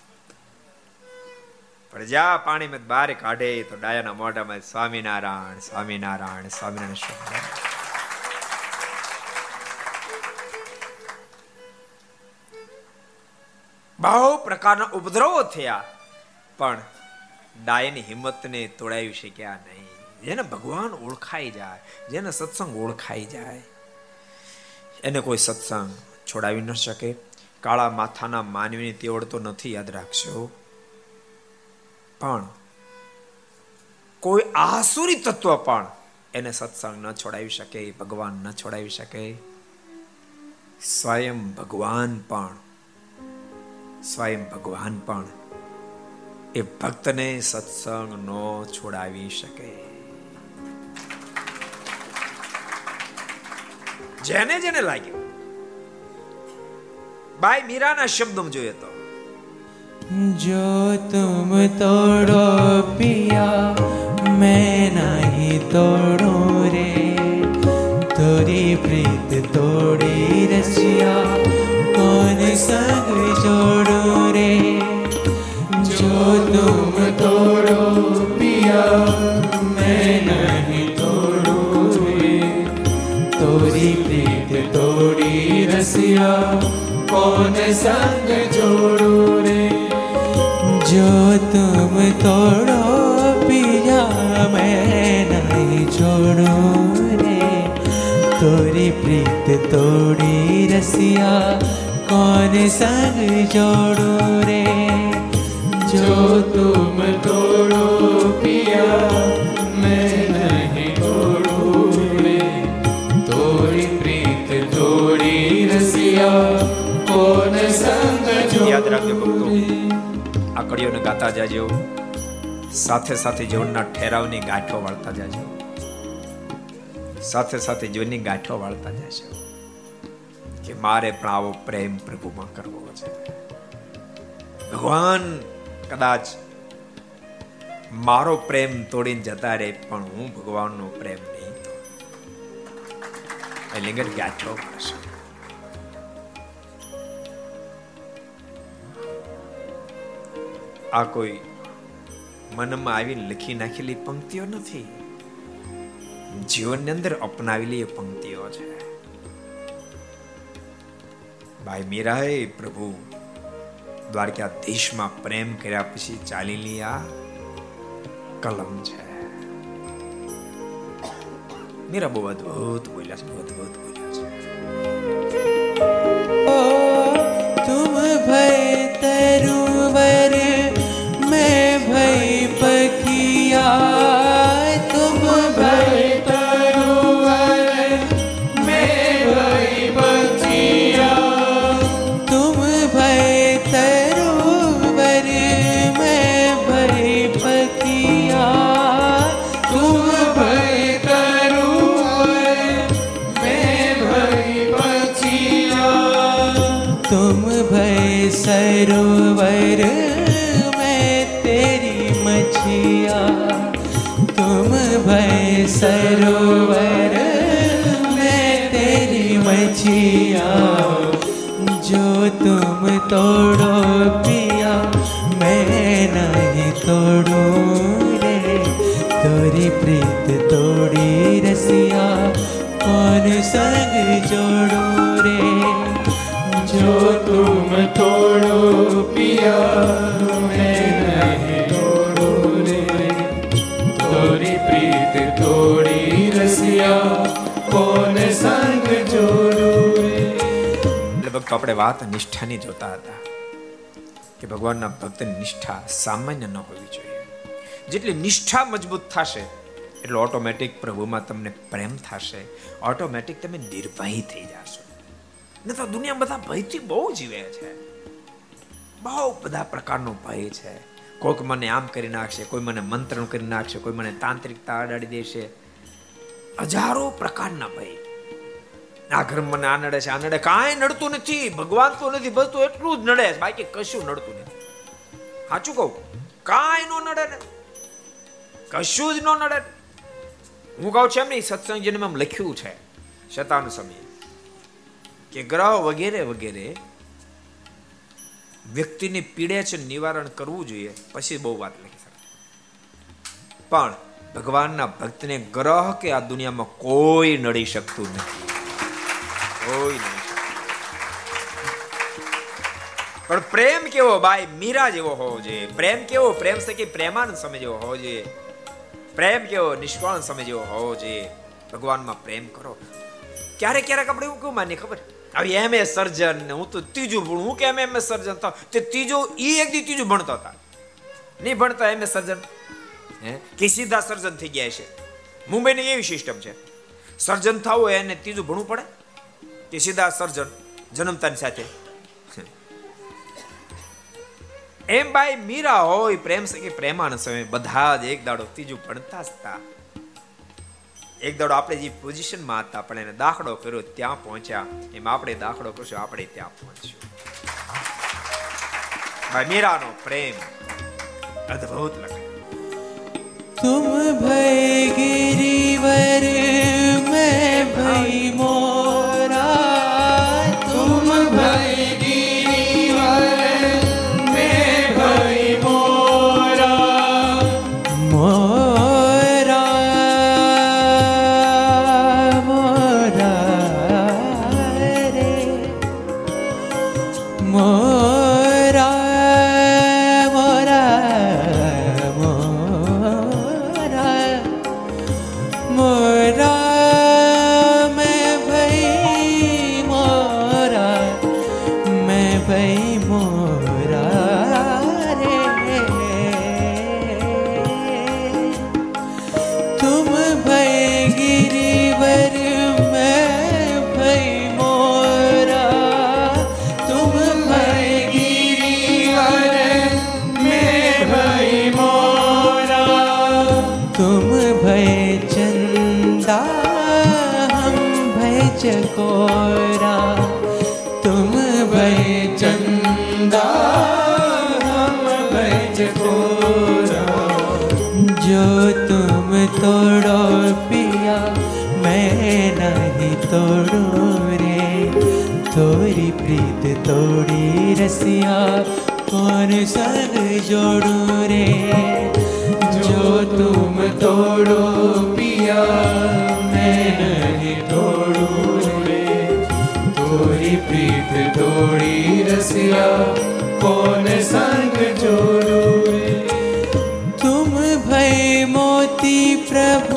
પણ પાણી માં બારે કાઢે તો ડાયાના મોઢામાં સ્વામિનારાયણ સ્વામિનારાયણ સ્વામિનારાયણ શબ્દ બહુ પ્રકારના ઉપદ્રવો થયા. પણ ડાયની હિંમતને તોડાવી શક્યા નહીં. જેને ભગવાન ઓળખાઈ જાય, જેને સત્સંગ ઓળખાઈ જાય, એને કોઈ સત્સંગ છોડાવી ન શકે. કાળા માથાના માનવીની તેવડ તો નથી યાદ રાખશો. પણ કોઈ આસુરી તત્વ પણ એને સત્સંગ ન છોડાવી શકે, ભગવાન ન છોડાવી શકે. સ્વયં ભગવાન પણ, સ્વયં ભગવાન પણ એ ભક્તને સત્સંગ નો છોડાવી શકે. જેને જેને લાગ્યું. બાય મીરાના શબ્દમાં જોઈએ તો. જો તુમ તોડો પિયા, મેં નહીં તોડો રે. તોરી પ્રીત તોડી રસિયા કોને સંગ જોડો રે. कौन संग जोड़ू रे जो तुम तोड़ो पिया मैं नहीं छोड़ू रे तोरी प्रीत तोड़ी रसिया कौन संग जोड़ो रे जो तुम तोड़ो पिया मैं नहीं छोड़ू रे तोरी प्रीत तोड़ी रसिया कौन संग યાદ રાખજો ભક્તો આ કડીઓને ગાતા જાજો સાથે સાથે જીવનના ઠેરાવની ગાંઠો વાળતા જાજો સાથે સાથે જીવનની ગાંઠો વાળતા જશો કે મારે પણ આવો પ્રેમ પ્રભુમાં કરવો છે ભગવાન કદાચ મારો પ્રેમ તોડીને જતા રહે, પણ હું ભગવાનનો પ્રેમ નહીં તો કે ગાંઠો મળશે આ કોઈ મનમાં આવીને લખી નાખેલી પંક્તિઓ નથી? જીવનની અંદર અપનાવેલી એ પંક્તિઓ છે. ભાઈ મીરાએ પ્રભુ દ્વારકા દેશમાં પ્રેમ કર્યા પછી ચાલેલી આ કલમ છે. મીરા બહુ અદભુત બોલ્યા છે અદભુત સંગ જોડો રે. જો તુમ તોડો પિયા મેં રે. તોરી પ્રીત તોડી રસિયા કોને સંગ જોડો રે? લગભગ આપણે વાત નિષ્ઠાની જોતા હતા કે ભગવાનના ભક્તની નિષ્ઠા સામાન્ય ન હોવી જોઈએ. જેટલી નિષ્ઠા મજબૂત થશે એટલે ઓટોમેટિક પ્રભુમાં તમને પ્રેમ થશે. ઓટોમેટિક તમે નિર્ભય થઈ જશો. ને તો દુનિયા બધા ભયથી બહુ જીવે છે. બહુ બધા પ્રકારનો ભય છે. કોઈક મને આમ કરી નાખશે, કોઈ મને મંત્રણ કરી નાખશે, કોઈ મને તાંત્રિકતા અડાડી દેશે. હજારો પ્રકારના ભય. આ ઘર મને આ નડે છે, આ નડે. કાંઈ નડતું નથી. ભગવાન તો નથી ભજતું એટલું જ નડે છે. બાકી કશું નડતું નથી. સાચું કહું? કાંઈ નો નડે ને. કશું જ નો નડે હું કહું છું એમ નહીં સત્સંગ જેને એમ લખ્યું છે, શતાન સમયે. કે ગ્રહ વગેરે વગેરે વ્યક્તિને પીડે છે નિવારણ કરવું જોઈએ, પછી બહુ વાત લખી શકે પણ ભગવાનના ભક્તને ગ્રહ કે આ દુનિયામાં કોઈ નડી શકતું નથી. કોઈ નહીં પણ પ્રેમ કેવો? બાય મીરા જેવો હોવો જોઈએ. પ્રેમ કેવો? પ્રેમ સખી પ્રેમાનંદ સમય જેવો હોવો જોઈએ. પ્રેમ કેવો નિષ્કાળ સમય જેવો હોવો જોઈએ. ભગવાનમાં પ્રેમ કરો. ક્યારેક ક્યારેક આપણે એવું કેવું માનીએ ખબર? હવે એમ એ સર્જન ને હું તો ત્રીજું ભણું. હું કેમ એમ એ સર્જન થાવ તે ત્રીજું એ એક દી ત્રીજું ભણતો હતા. નહીં ભણતા એમ એ સર્જન? કે સીધા સર્જન થઈ ગયા છે મુંબઈની એવી સિસ્ટમ છે. સર્જન થવું હોય એને ત્રીજું ભણવું પડે? કે સીધા સર્જન જન્મતાની સાથે? એમ ભાઈ મીરા હોય પ્રેમ સખી પ્રેમાન સમય બધા જ એક દાડો ત્રીજું ભણતા જ હતા એક દાડો આપણે જે પોઝિશનમાં હતા આપણે એને દાખલો કર્યો ત્યાં પહોંચ્યા એમ આપણે દાખલો કરશું આપણે ત્યાં પહોંચ્યું ભાઈ મીરાનો પ્રેમ અદ્ભુત લખાય तुम भय गिरिवर मैं भई मोरा चकोरा तुम भय चंदा हम भय चकोरा जो तुम तोड़ो पिया मैं नहीं तोड़ू रे तोरी प्रीत तोड़ी रसिया कौन संग जोड़ू रे जो तुम तोड़ो पिया रसिया कौन संग जोड़ू रे तुम भय मोती प्रभु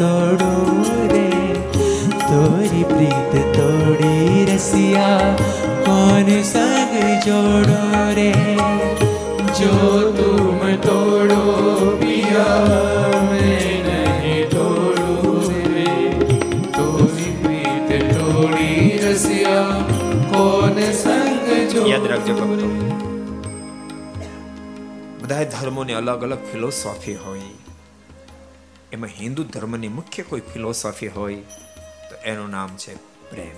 તોડો રે તોરી પ્રીત તોડી રસિયા કોન સંગ જોડો રે? જો તુમ તોડો પિયા પ્રીત તોડી રસિયા કોન સંગ જોડો યાદ રાખજો ભક્તો. બધા ધર્મોની અલગ અલગ ફિલોસોફી હોય. એમાં હિન્દુ ધર્મની મુખ્ય કોઈ ફિલોસોફી હોય, તો એનું નામ છે પ્રેમ.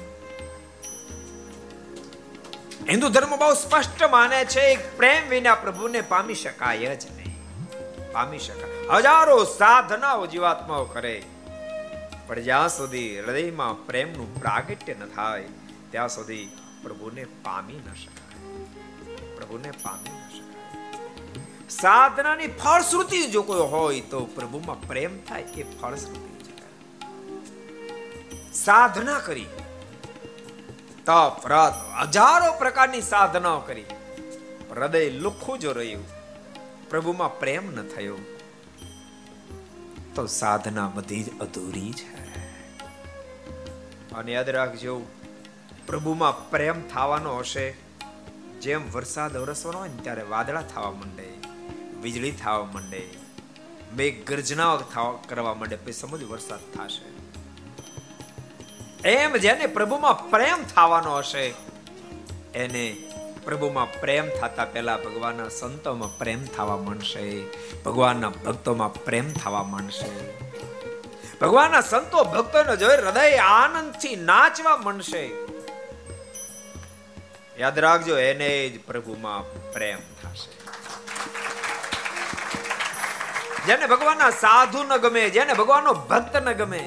હિન્દુ ધર્મ બહુ સ્પષ્ટ માને છે પ્રેમ વિના પ્રભુને પામી શકાય જ નહીં. પામી શકાય. હજારો સાધનાઓ જીવાત્માઓ કરે. પણ જ્યાં સુધી હૃદયમાં પ્રેમનું પ્રાગટ્ય ન થાય, ત્યાં સુધી પ્રભુને પામી ન શકાય. પ્રભુને પામી સાધનાની ફળશ્રુતિ જો કોઈ હોય તો પ્રભુમાં પ્રેમ થાય એ ફળશ્રુતિ સાધના કરી. તપ, રત, હજારો પ્રકારની સાધનાઓ કરી. હૃદય લુખું જો રહ્યું. પ્રભુમાં પ્રેમ ન થયો. તો સાધના બધી જ અધૂરી છે. અને યાદ રાખજો, પ્રભુમાં પ્રેમ થવાનો હશે. જેમ વરસાદ વરસવાનો હોય ને ત્યારે વાદળા થવા માંડે. વીજળી થવા માંડે મેઘ ગર્જનાઓ થવા કરવા માંડે, પછી સમજ વરસાદ થશે. એમ જેને પ્રભુમાં પ્રેમ થવાનો હશે, એને પ્રભુમાં પ્રેમ થતા પહેલા ભગવાનના સંતોમાં પ્રેમ થવા માંડશે. ભગવાનના ભક્તોમાં પ્રેમ થવા માંડશે. ભગવાનના સંતો ભક્તોને જોઈ હૃદય આનંદથી નાચવા માંડશે. યાદ રાખજો, એને જ પ્રભુમાં પ્રેમ. જેને ભગવાનના સાધુ ન ગમે, જેને ભગવાનનો ભક્ત ન ગમે.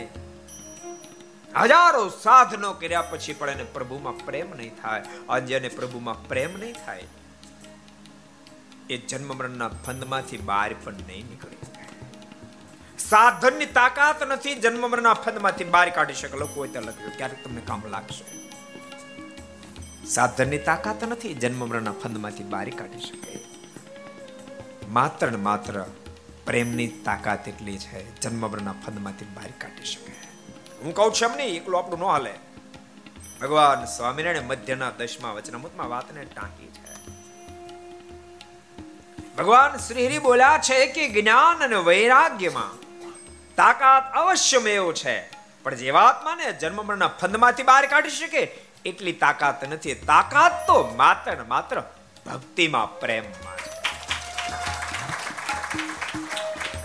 હજારો સાધનો કર્યા પછી પણ એને પ્રભુમાં પ્રેમ નહીં થાય. અને જેને પ્રભુમાં પ્રેમ નહીં થાય, એ જન્મ મરણના ફંદમાંથી બહાર પણ નહીં નીકળી સાધનની તાકાત નથી જન્મ મરણના ફંદમાંથી બહાર કાઢી શકે. લોકો ત્યાં લખ્યું, ક્યારેક તમને કામ લાગશે. સાધનની તાકાત નથી જન્મ મરણના ફંદમાંથી બહાર કાઢી શકે. માત્ર ને માત્ર પ્રેમની તાકાત એટલી છે, જન્મભરના ફંદમાંથી બહાર કાઢી શકે. હું કહું છું એમ નહીં, એકલું આપણું ન હાલે. ભગવાન સ્વામિનારાયણ મધ્યના દશમા વચનામૃતમાં વાતને ટાંકી છે. ભગવાન શ્રી બોલ્યા છે કે જ્ઞાન અને વૈરાગ્યમાં તાકાત અવશ્યમેવ છે. પણ જીવાત્માને જન્મ મરણના ફંદમાંથી બહાર કાઢી શકે, એટલી તાકાત નથી. તાકાત તો માત્ર ને માત્ર ભક્તિમાં પ્રેમમાં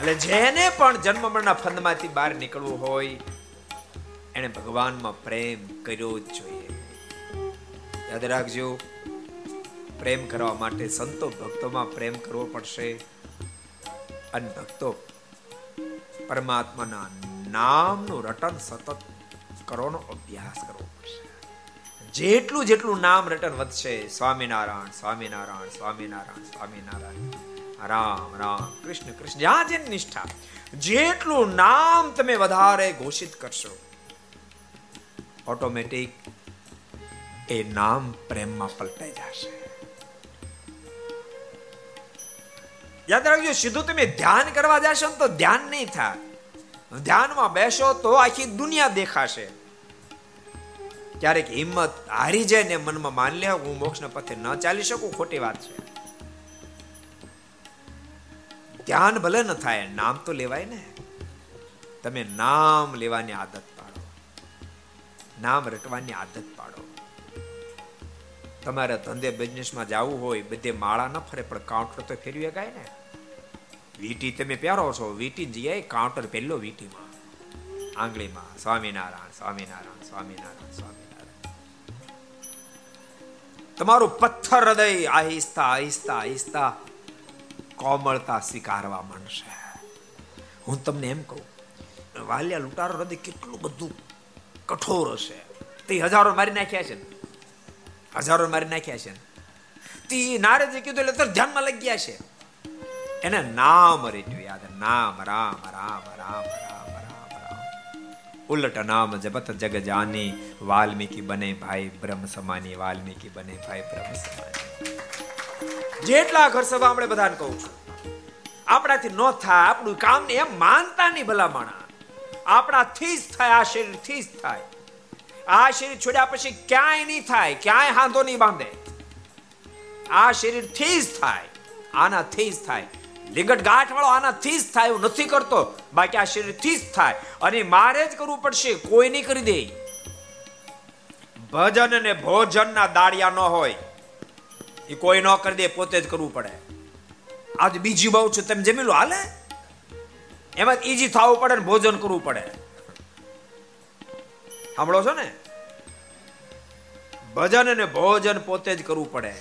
એટલે જેને પણ જન્મ મરણના ફંદમાંથી બહાર નીકળવું હોય એને ભગવાનમાં પ્રેમ કર્યો જ જોઈએ. યાદ રાખજો, પ્રેમ કરવા માટે સંતો ભક્તોમાં પ્રેમ કરવો પડશે અને ભક્તો પરમાત્માના નામનું રટન સતત કરવાનો અભ્યાસ કરવો પડશે. જેટલું જેટલું નામ રટન વધશે, સ્વામિનારાયણ સ્વામિનારાયણ સ્વામિનારાયણ સ્વામિનારાયણ. રામ રામ, કૃષ્ણ કૃષ્ણ. જ્યાં જેની નિષ્ઠા, જેટલું નામ તમે વધારે ઘોષિત કરશો ઓટોમેટિક એ નામ પ્રેમમાં પલટાઈ જશે. યાદ રાખજો, સીધું તમે ધ્યાન કરવા જશો તો ધ્યાન નહીં થાય. ધ્યાનમાં બેસો તો આખી દુનિયા દેખાશે. ક્યારેક હિંમત હારી જાય ને મનમાં માન લે, હું મોક્ષના પથે ન ચાલી શકું, ખોટી વાત છે. ધ્યાન ભલે ન થાય, નામ તો લેવાય ને. તમે નામ લેવાની આદત પાડો. નામ રટવાની આદત પાડો. તમારે ધંધે બિઝનેસમાં જવું હોય, બધે માળા ન ફરે, પણ કાઉન્ટર તો ફેરવી ગાય ને. વીટી તમે પહેરો છો, વીટી જઈએ કાઉન્ટર પહેલો વીટીમાં. આંગળીમાં, સ્વામિનારાયણ સ્વામિનારાયણ સ્વામિનારાયણ સ્વામિનારાયણ. તમારું પથ્થર હૃદય આહિસ્તા આહિસ્તા આહિસ્તા. કોમળતા સ્વીકારવા માંડશે. હું તમને એમ કહું, વાલિયા લૂંટારો હૃદય કેટલું બધું કઠોર હશે. તે હજારો મારી નાખ્યા છે હજારો મારી નાખ્યા છે તે નારદે કીધું એટલે ધ્યાનમાં લઈ ગયા છે. એને નામ રેડ્યું યાદ નામ, રામ રામ રામ રામ રામ રામ. ઉલટ નામ જપત જગ જાની વાલ્મીકી બને ભાઈ બ્રહ્મ સમાની વાલ્મીકી બને ભાઈ બ્રહ્મ સમાની જેટલા ઘર સભા આપણે બધાને કહું છું. આપણાથી ન થાય, આપણું કામ ને એમ માનતા નહીં ભલા માણા આપણાથી જ થાય, આ શરીરથી જ થાય. આ શરીર છોડ્યા પછી ક્યાંય નહીં થાય, ક્યાંય હાંધો નહીં બાંધે. આ શરીરથી જ થાય, આનાથી જ થાય. લિંગટ ગાંઠ વાળો આનાથી જ થાય એવું નથી કરતો. બાકી આ શરીરથી જ થાય. અને મારે જ કરવું પડશે, કોઈ નહીં કરી દે. ભજન અને ભોજનના દાડિયા ન હોય. એ કોઈ ન કરી દે પોતે જ કરવું પડે. આજ બીજી બહુ છું, તમે જમી લો, હાલે? એમાં ઈજી થવું પડે ને ભોજન કરવું પડે. સાંભળો છો ને? ભજન અને ભોજન પોતે જ કરવું પડે.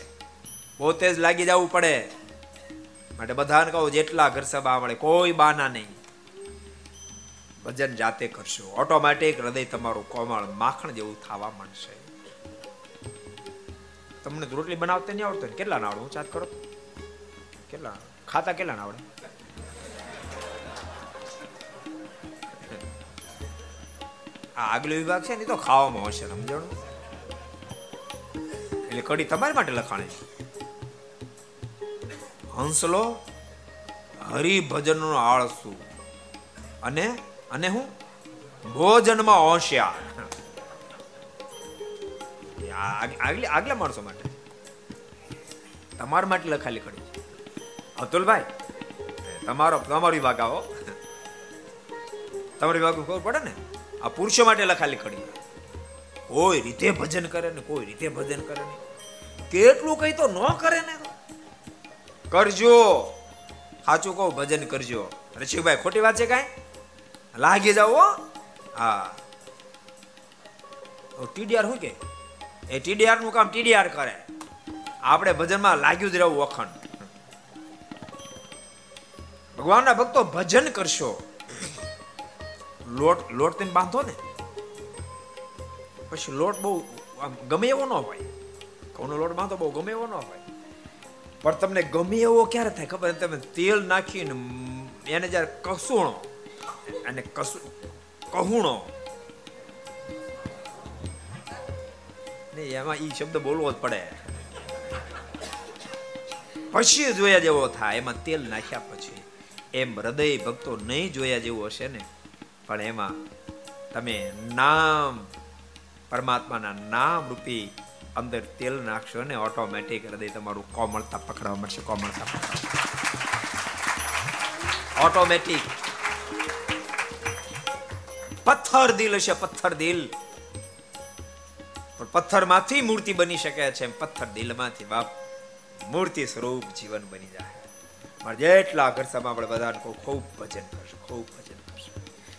પોતે જ લાગી જવું પડે. માટે બધાને કહો, જેટલા ઘર સભા મળે, કોઈ બાના નહીં. ભજન જાતે કરશો. ઓટોમેટિક હૃદય તમારું કોમળ માખણ જેવું થવા માંડશે. તમને રોટલી બનાવતા નહીં આવડતો કેટલા ના આવડે? ચાત કરો. કેટલા? ખાતા કેટલા ના આવડે? આ આગલો વિભાગ છે ને તો ખાવામાં હશે, સમજણું? એટલે કડી તમારી માટે લખાણી હંસલો, હરિભજનનો આળસુ. અને અને હું? ભોજનમાં હોશિયાર. આગલી આગલા માણસો માટે. તમારા માટે લખાલી કડી અતુલભાઈ તમારો તમારો વિભાગ આવો. તમારો વિભાગ ખબર પડે ને? આ પુરુષો માટે લખાલી કડી કોઈ રીતે ભજન કરે ને, કોઈ રીતે ભજન કરે ને. કેટલું કઈ તો ન કરે ને. કરજો. સાચું કહું, ભજન કરજો. રશિકભાઈ ખોટી વાત છે કાંઈ? લાગી જાવ હા. ટીડીઆર શું કે? એ ટીડીઆરનું કામ ટીડીઆર કરે. આપણે ભજનમાં લાગ્યું જ રહેવું વખણ ભગવાનના ભક્તો ભજન કરશો. લોટ લોટ તમે બાંધો ને? પછી લોટ બહુ ગમે એવો ન હોય. ઘઉંનો લોટ બાંધો બહુ ગમે એવો ન હોય. પણ તમને ગમે એવો ક્યારે થાય? ખબર તમે તેલ નાખીને એને જ્યારે કસુણો અને કસુ, કહુણો ને એમાં એ શબ્દ બોલવો જ પડે. પછી જોયા જેવો થાય, એમાં તેલ નાખ્યા પછી. એમ હૃદય ભક્તો નહીં જોયા જેવું હશે ને, પણ એમાં તમે નામ, પરમાત્માના નામ રૂપી અંદર તેલ નાખશો ને ઓટોમેટિક હૃદય તમારું કોમળતા પકડવા મળશે, કોમળતા ઓટોમેટિક પથ્થર દિલ હશે, પથ્થર દિલ. પણ પથ્થરમાંથી મૂર્તિ બની શકે છે પથ્થર દિલમાંથી બાપ મૂર્તિ સ્વરૂપ જીવન બની જાય. મારે જેટલા ઘર સભા આપણે બધાને ખૂબ ભજન કરશે, ખૂબ ભજન કરશે.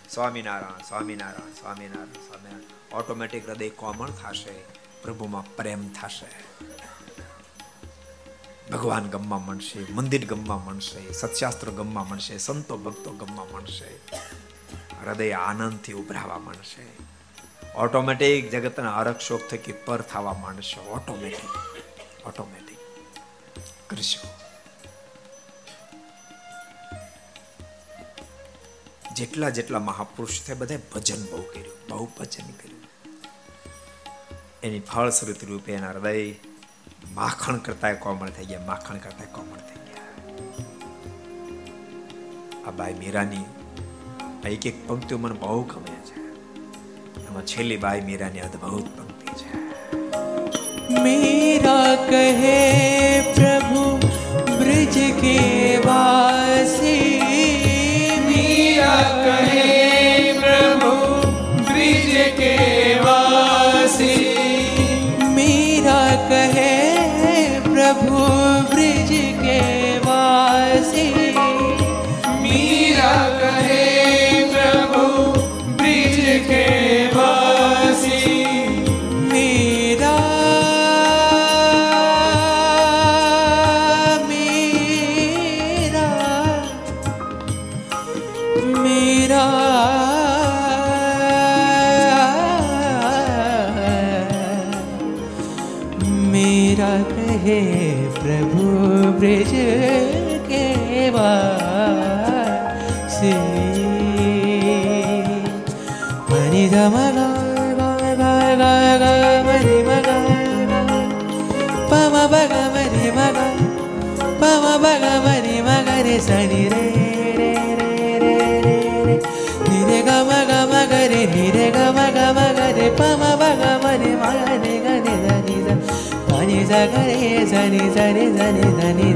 સ્વામિનારાયણ સ્વામિનારાયણ સ્વામિનારાયણ સ્વામિનારાયણ. ઓટોમેટિક હૃદય કોમળ થશે, પ્રભુમાં પ્રેમ થશે. ભગવાન ગમવા મળશે મંદિર ગમવા મળશે સત્શાસ્ત્ર ગમવા મળશે સંતો ભક્તો ગમવા મળશે હૃદય આનંદથી ઉભરાવા મળશે ઓટોમેટિક જગતના હરક શોક થકી પર થવા માંડશે. ઓટોમેટિક ઓટોમેટિક કરશો. જેટલા જેટલા મહાપુરુષ છે બધા ભજન બહુ કર્યું. બહુ ભજન કર્યું. એની ફળશ્રુતિ રૂપે એના હૃદય માખણ કરતા કોમળ થઈ ગયા. માખણ કરતા કોમળ થઈ ગયા. આ બાઈ મીરાની એક એક પંક્તિઓ મને બહુ ગમે. એમાં છેલ્લી બાઈ મીરાની અદ્ભુત પંક્તિ છે. મીરા કહે, પ્રભુ, બ્રજ કે વાસી. મીરા કહે மனிதமகா மணி மக பம பக மணி மக பம பக மணி மகரி சனி ரே நிரே கம கம கரி நிரே கம கம கரி பம பக மணி மகரி கனி தனி தனி சகரி சனி சனி சனி தனி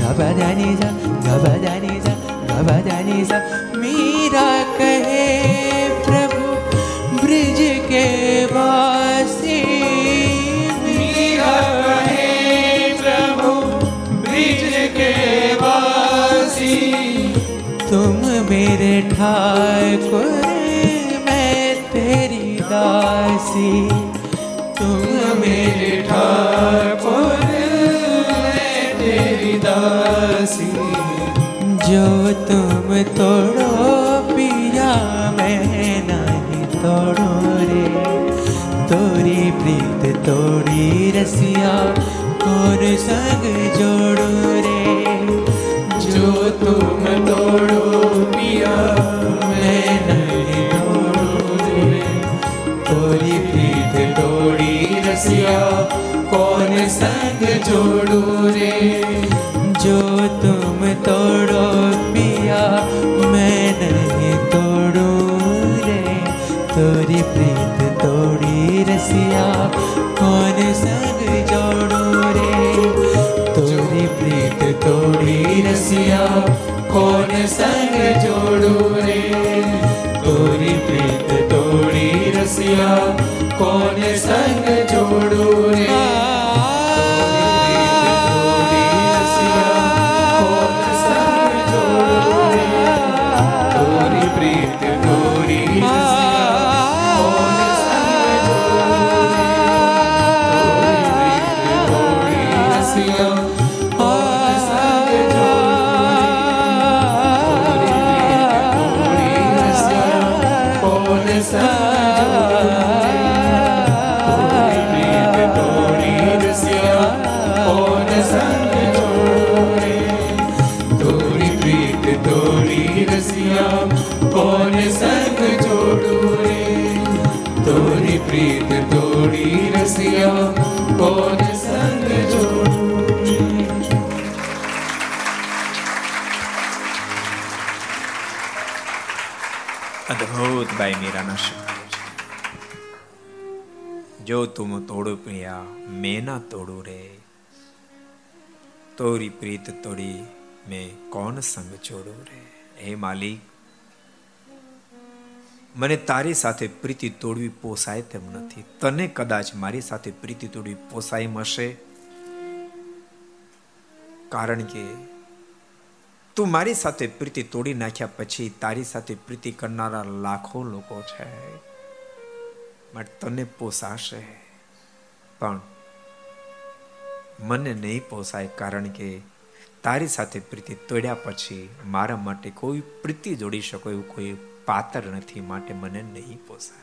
தப தனி ச கப தனி ச ग रे पम बग मनि मग रे ग नि ध नि ध ध नि ध ग रे ध नि ध नि ध नि ध नि ध ग ब ध नि ध ग ब ध नि ध ग ब ध नि ध मीरा कहे प्रभु ब्रिज के वासी मीरा कहे प्रभु ब्रिज के वासी तुम मेरे ठाकुर मैं तेरी दासी तुम मेरे ठाकुर જો તુમ તોડો પિયા મેં નહીં તોડો રે. તોરી પ્રીત તોડી રસિયા, કોર સંગ જોડો રે. જો તુમ તોડો પિયા મેં નહીં તોડો રે. તોરી પ્રીત તોડી રસિયા, કોર સંગ જોડો રે. જો તુમ રસિયા મન સંગ જોડો રે. તોરી પ્રીત તોડી રસિયા કોન સંગ જોડો રે? તોરી પ્રીત તોડી રસિયા કોન સંગ જોડો રે? તોડું મેના તોડું રે. તોરી પ્રીત તોડી મેં કોણ સંગ છોડું રે? હે માલિક, મને તારી સાથે પ્રીતિ તોડવી પોસાય તેમ નથી. તને કદાચ મારી સાથે પ્રીતિ તોડવી પોસાય હશે કારણ કે તું મારી સાથે પ્રીતિ તોડી નાખ્યા પછી તારી સાથે પ્રીતિ કરનારા લાખો લોકો છે. માટે તને પોસાશે? પણ મને નહીં પોસાય કારણ કે તારી સાથે પ્રીતિ તોડ્યા પછી મારા માટે કોઈ પ્રીતિ જોડી શકો એવું કોઈ પાત્ર નથી, માટે મને નહીં પોસાય.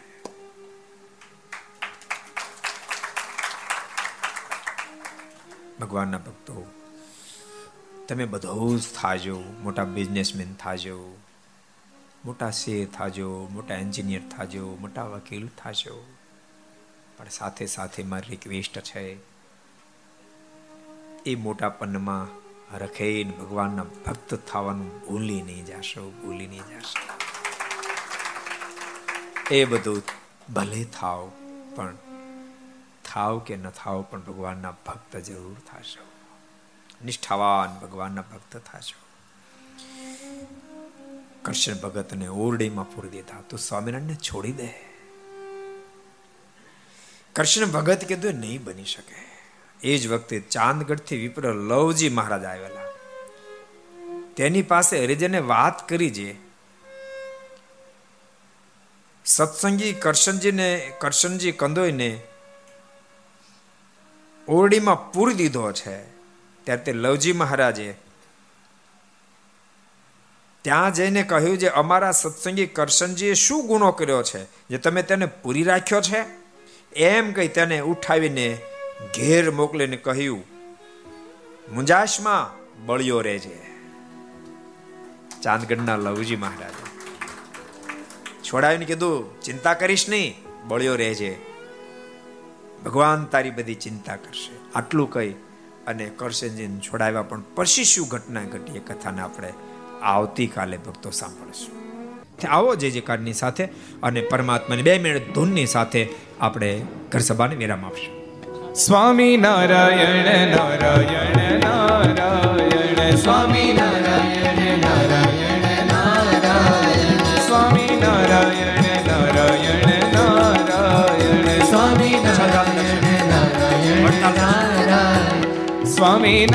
ભગવાનના ભક્તો, તમે બધો જ થાજો, મોટા બિઝનેસમેન થાજો, મોટા શેર થાજો, મોટા એન્જિનિયર થાજો, મોટા વકીલ થાજો. પણ સાથે સાથે મારી રિક્વેસ્ટ છે. એ મોટાપનમાં રખેન ભગવાનના ભક્ત થવાનું ભૂલી નહીં જાશો, ભૂલી નહીં જાશો. એ બધું ભલે થાવ, પણ થાવ કે ન થાવ પણ ભગવાનના ભક્ત જરૂર થશો. નિષ્ઠાવાન ભગવાનના ભક્ત થશો. કૃષ્ણ ભગતને ઓરડીમાં પૂરી દેતા તો સ્વામિનારાયણને છોડી દે. કૃષ્ણ ભગત કીધું, નહીં બની શકે. એ જ વખતે ચાંદગઢથી વિપ્ર લવજી મહારાજ આવેલા. તેની પાસે હરિજને વાત કરી છે સત્સંગી કરશનજીને, કરશનજી કંદોઈને ઓરડીમાં પૂરી દીધો છે. ત્યારે તે લવજી મહારાજે ત્યાં જઈને કહ્યું જે, અમારા સત્સંગી કરશનજીએ શું ગુનો કર્યો છે? જે તમે તેને પૂરી રાખ્યો છે? એમ કહી તેને ઉઠાવીને ઘેર મોકલીને કહ્યું, મુંજાશમાં બળિયો રહેજે. ચાંદગઢના લવજી મહારાજ છોડાવીને કીધું, ચિંતા કરીશ નહીં, બળિયો રહેજે. ભગવાન તારી બધી ચિંતા કરશે. આટલું કહી અને કરશનજીને છોડાવ્યા. પણ પછી શું ઘટના ઘટી એ કથાને આપણે આવતીકાલે ભક્તો સાંભળશું. આવો, જે જે કાર્ડની સાથે અને પરમાત્માની બે મિનિટ ધૂનની સાથે આપણે ઘર સભાને વિરામ આપશું. સ્વામી નારાયણ નારાયણ નારાયણ, સ્વામી નારાયણ નારાયણ નારાયણ, સ્વામી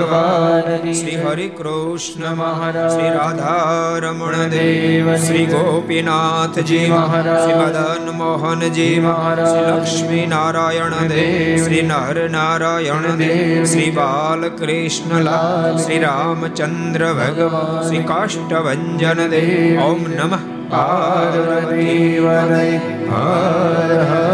ભગવાનની શ્રી હરિ કૃષ્ણ મહારાજ શ્રી રાધારમણ દેવ શ્રી ગોપીનાથજી મહારાજ શ્રી મદન મોહનજી મહારાજ શ્રી લક્ષ્મી નારાયણ દેવ શ્રી નર નારાયણ દેવ શ્રી બાલકૃષ્ણલાલ શ્રી રામચંદ્ર ભગવાન શ્રી કાષ્ટભન દેવ ઓમ નમઃ. પાર્વતી હર હર